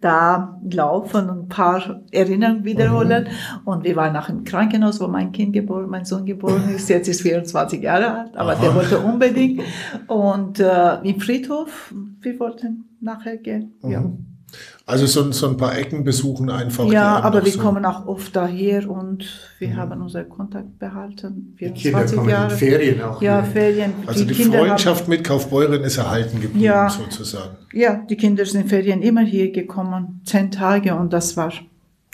da laufen und ein paar Erinnerungen wiederholen. Mhm. Und wir waren nach dem Krankenhaus, wo mein Kind geboren, mein Sohn geboren ist. Jetzt ist 24 Jahre alt, aber Aha. der wollte unbedingt. Und äh, im Friedhof, wir wollten nachher gehen. Mhm. Ja. Also so, so ein paar Ecken besuchen einfach. Ja, aber wir so. kommen auch oft daher und wir mhm. haben unseren Kontakt behalten. 24 die Jahre. Ferien auch. Ja, wieder. Ferien. Also die, die Freundschaft haben, mit Kaufbeuren ist erhalten geblieben ja, sozusagen. Ja, die Kinder sind Ferien immer hier gekommen, zehn Tage und das war,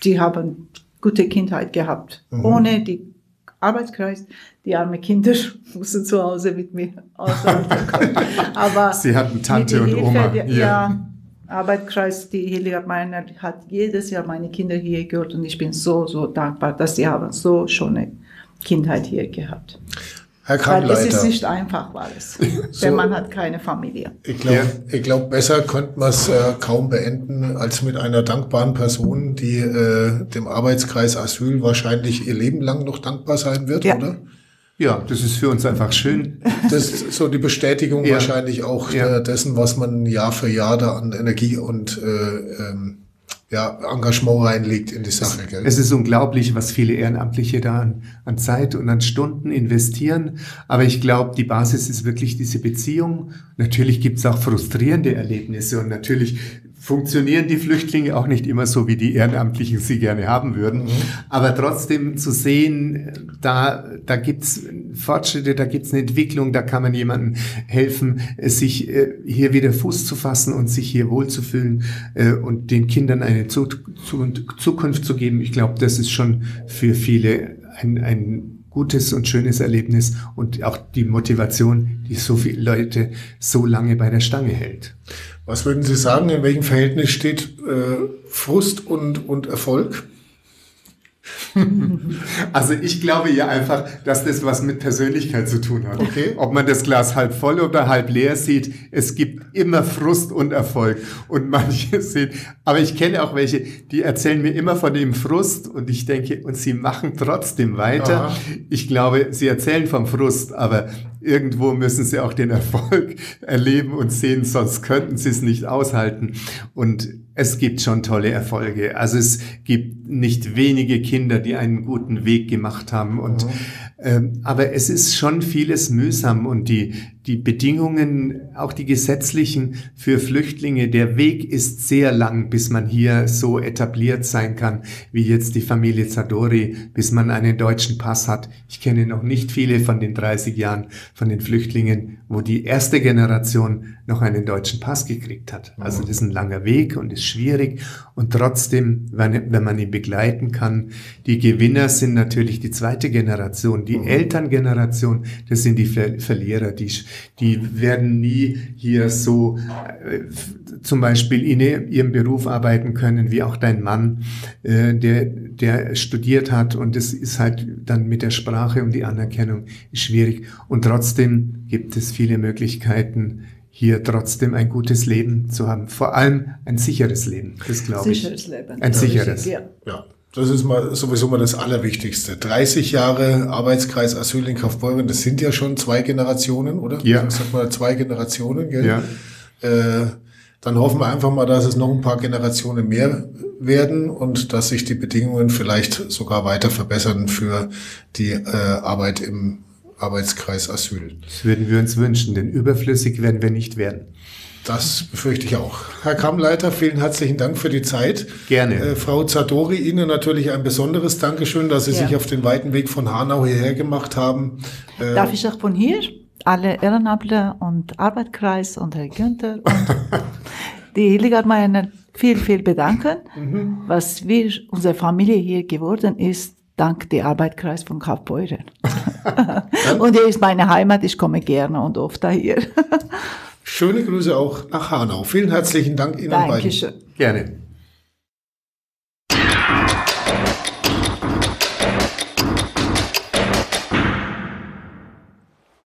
die haben gute Kindheit gehabt. Mhm. Ohne die Arbeitskreis, die armen Kinder mussten zu Hause mit mir aushalten. Aber Sie hatten Tante und Hilfe, Oma. Die, ja, ja Arbeitskreis, die Hildegard Meiner hat jedes Jahr meine Kinder hier gehört und ich bin so, so dankbar, dass sie haben so schöne Kindheit hier gehabt. Herr Krankleiter. Weil es ist nicht einfach, war es. so, Denn man hat keine Familie. Ich glaube, ja. glaub, besser könnte man es äh, kaum beenden, als mit einer dankbaren Person, die äh, dem Arbeitskreis Asyl wahrscheinlich ihr Leben lang noch dankbar sein wird, ja. oder? Ja, das ist für uns einfach schön. Das ist so die Bestätigung ja. wahrscheinlich auch ja. Äh, dessen, was man Jahr für Jahr da an Energie und äh, ähm, ja, Engagement reinlegt in die Sache. Gell? Es ist unglaublich, was viele Ehrenamtliche da an, an Zeit und an Stunden investieren. Aber ich glaube, die Basis ist wirklich diese Beziehung. Natürlich gibt es auch frustrierende Erlebnisse und natürlich funktionieren die Flüchtlinge auch nicht immer so, wie die Ehrenamtlichen sie gerne haben würden. Mhm. Aber trotzdem zu sehen, da, da gibt's Fortschritte, da gibt's eine Entwicklung, da kann man jemandem helfen, sich äh, hier wieder Fuß zu fassen und sich hier wohlzufühlen äh, und den Kindern eine Zukunft zu geben. Ich glaube, das ist schon für viele ein, ein gutes und schönes Erlebnis und auch die Motivation, die so viele Leute so lange bei der Stange hält. Was würden Sie sagen, in welchem Verhältnis steht äh, Frust und, und Erfolg? Also ich glaube ja einfach, dass das was mit Persönlichkeit zu tun hat. Okay. Ob man das Glas halb voll oder halb leer sieht, es gibt immer Frust und Erfolg. Und manche sehen, aber ich kenne auch welche, die erzählen mir immer von dem Frust und ich denke, und sie machen trotzdem weiter. Aha. Ich glaube, sie erzählen vom Frust, aber irgendwo müssen sie auch den Erfolg erleben und sehen, sonst könnten sie es nicht aushalten. Und es gibt schon tolle Erfolge. Also es gibt nicht wenige Kinder, die einen guten Weg gemacht haben. Und, mhm. ähm, aber es ist schon vieles mühsam und die, die Bedingungen, auch die gesetzlichen für Flüchtlinge, der Weg ist sehr lang, bis man hier so etabliert sein kann, wie jetzt die Familie Zadori, bis man einen deutschen Pass hat. Ich kenne noch nicht viele von den 30 Jahren von den Flüchtlingen, wo die erste Generation noch einen deutschen Pass gekriegt hat. Also das ist ein langer Weg und ist schwierig. Und trotzdem, wenn, wenn man ihn begleiten kann, die Gewinner sind natürlich die zweite Generation, die mhm. Elterngeneration, das sind die Ver Verlierer, die die werden nie hier so äh, zum Beispiel in ihrem Beruf arbeiten können, wie auch dein Mann, äh, der, der studiert hat. Und das ist halt dann mit der Sprache und die Anerkennung schwierig. Und trotzdem gibt es viele Möglichkeiten, hier trotzdem ein gutes Leben zu haben. Vor allem ein sicheres Leben, das glaube ich. Sicheres Leben. Ein sicheres. Ja. ja. Das ist mal sowieso mal das Allerwichtigste. 30 Jahre Arbeitskreis Asyl in Kaufbeuren, das sind ja schon zwei Generationen, oder? Ja. Ich sag mal zwei Generationen, gell? Ja. Äh, dann hoffen wir einfach mal, dass es noch ein paar Generationen mehr werden und dass sich die Bedingungen vielleicht sogar weiter verbessern für die äh, Arbeit im Arbeitskreis Asyl. Das würden wir uns wünschen, denn überflüssig werden wir nicht werden. Das befürchte ich auch. Herr Kammleiter, vielen herzlichen Dank für die Zeit. Gerne. Äh, Frau Zadori, Ihnen natürlich ein besonderes Dankeschön, dass Sie ja. sich auf den weiten Weg von Hanau hierher gemacht haben. Äh, Darf ich auch von hier alle Ehrenamtler und Arbeitskreis und Herr Günther und die Hildegard Meyer viel, viel bedanken, mhm. was wir, unsere Familie hier geworden ist, dank der Arbeitskreis von Kaufbeuren. und hier ist meine Heimat, ich komme gerne und oft daher. Schöne Grüße auch nach Hanau. Vielen herzlichen Dank Ihnen Dankeschön. beiden. Gerne.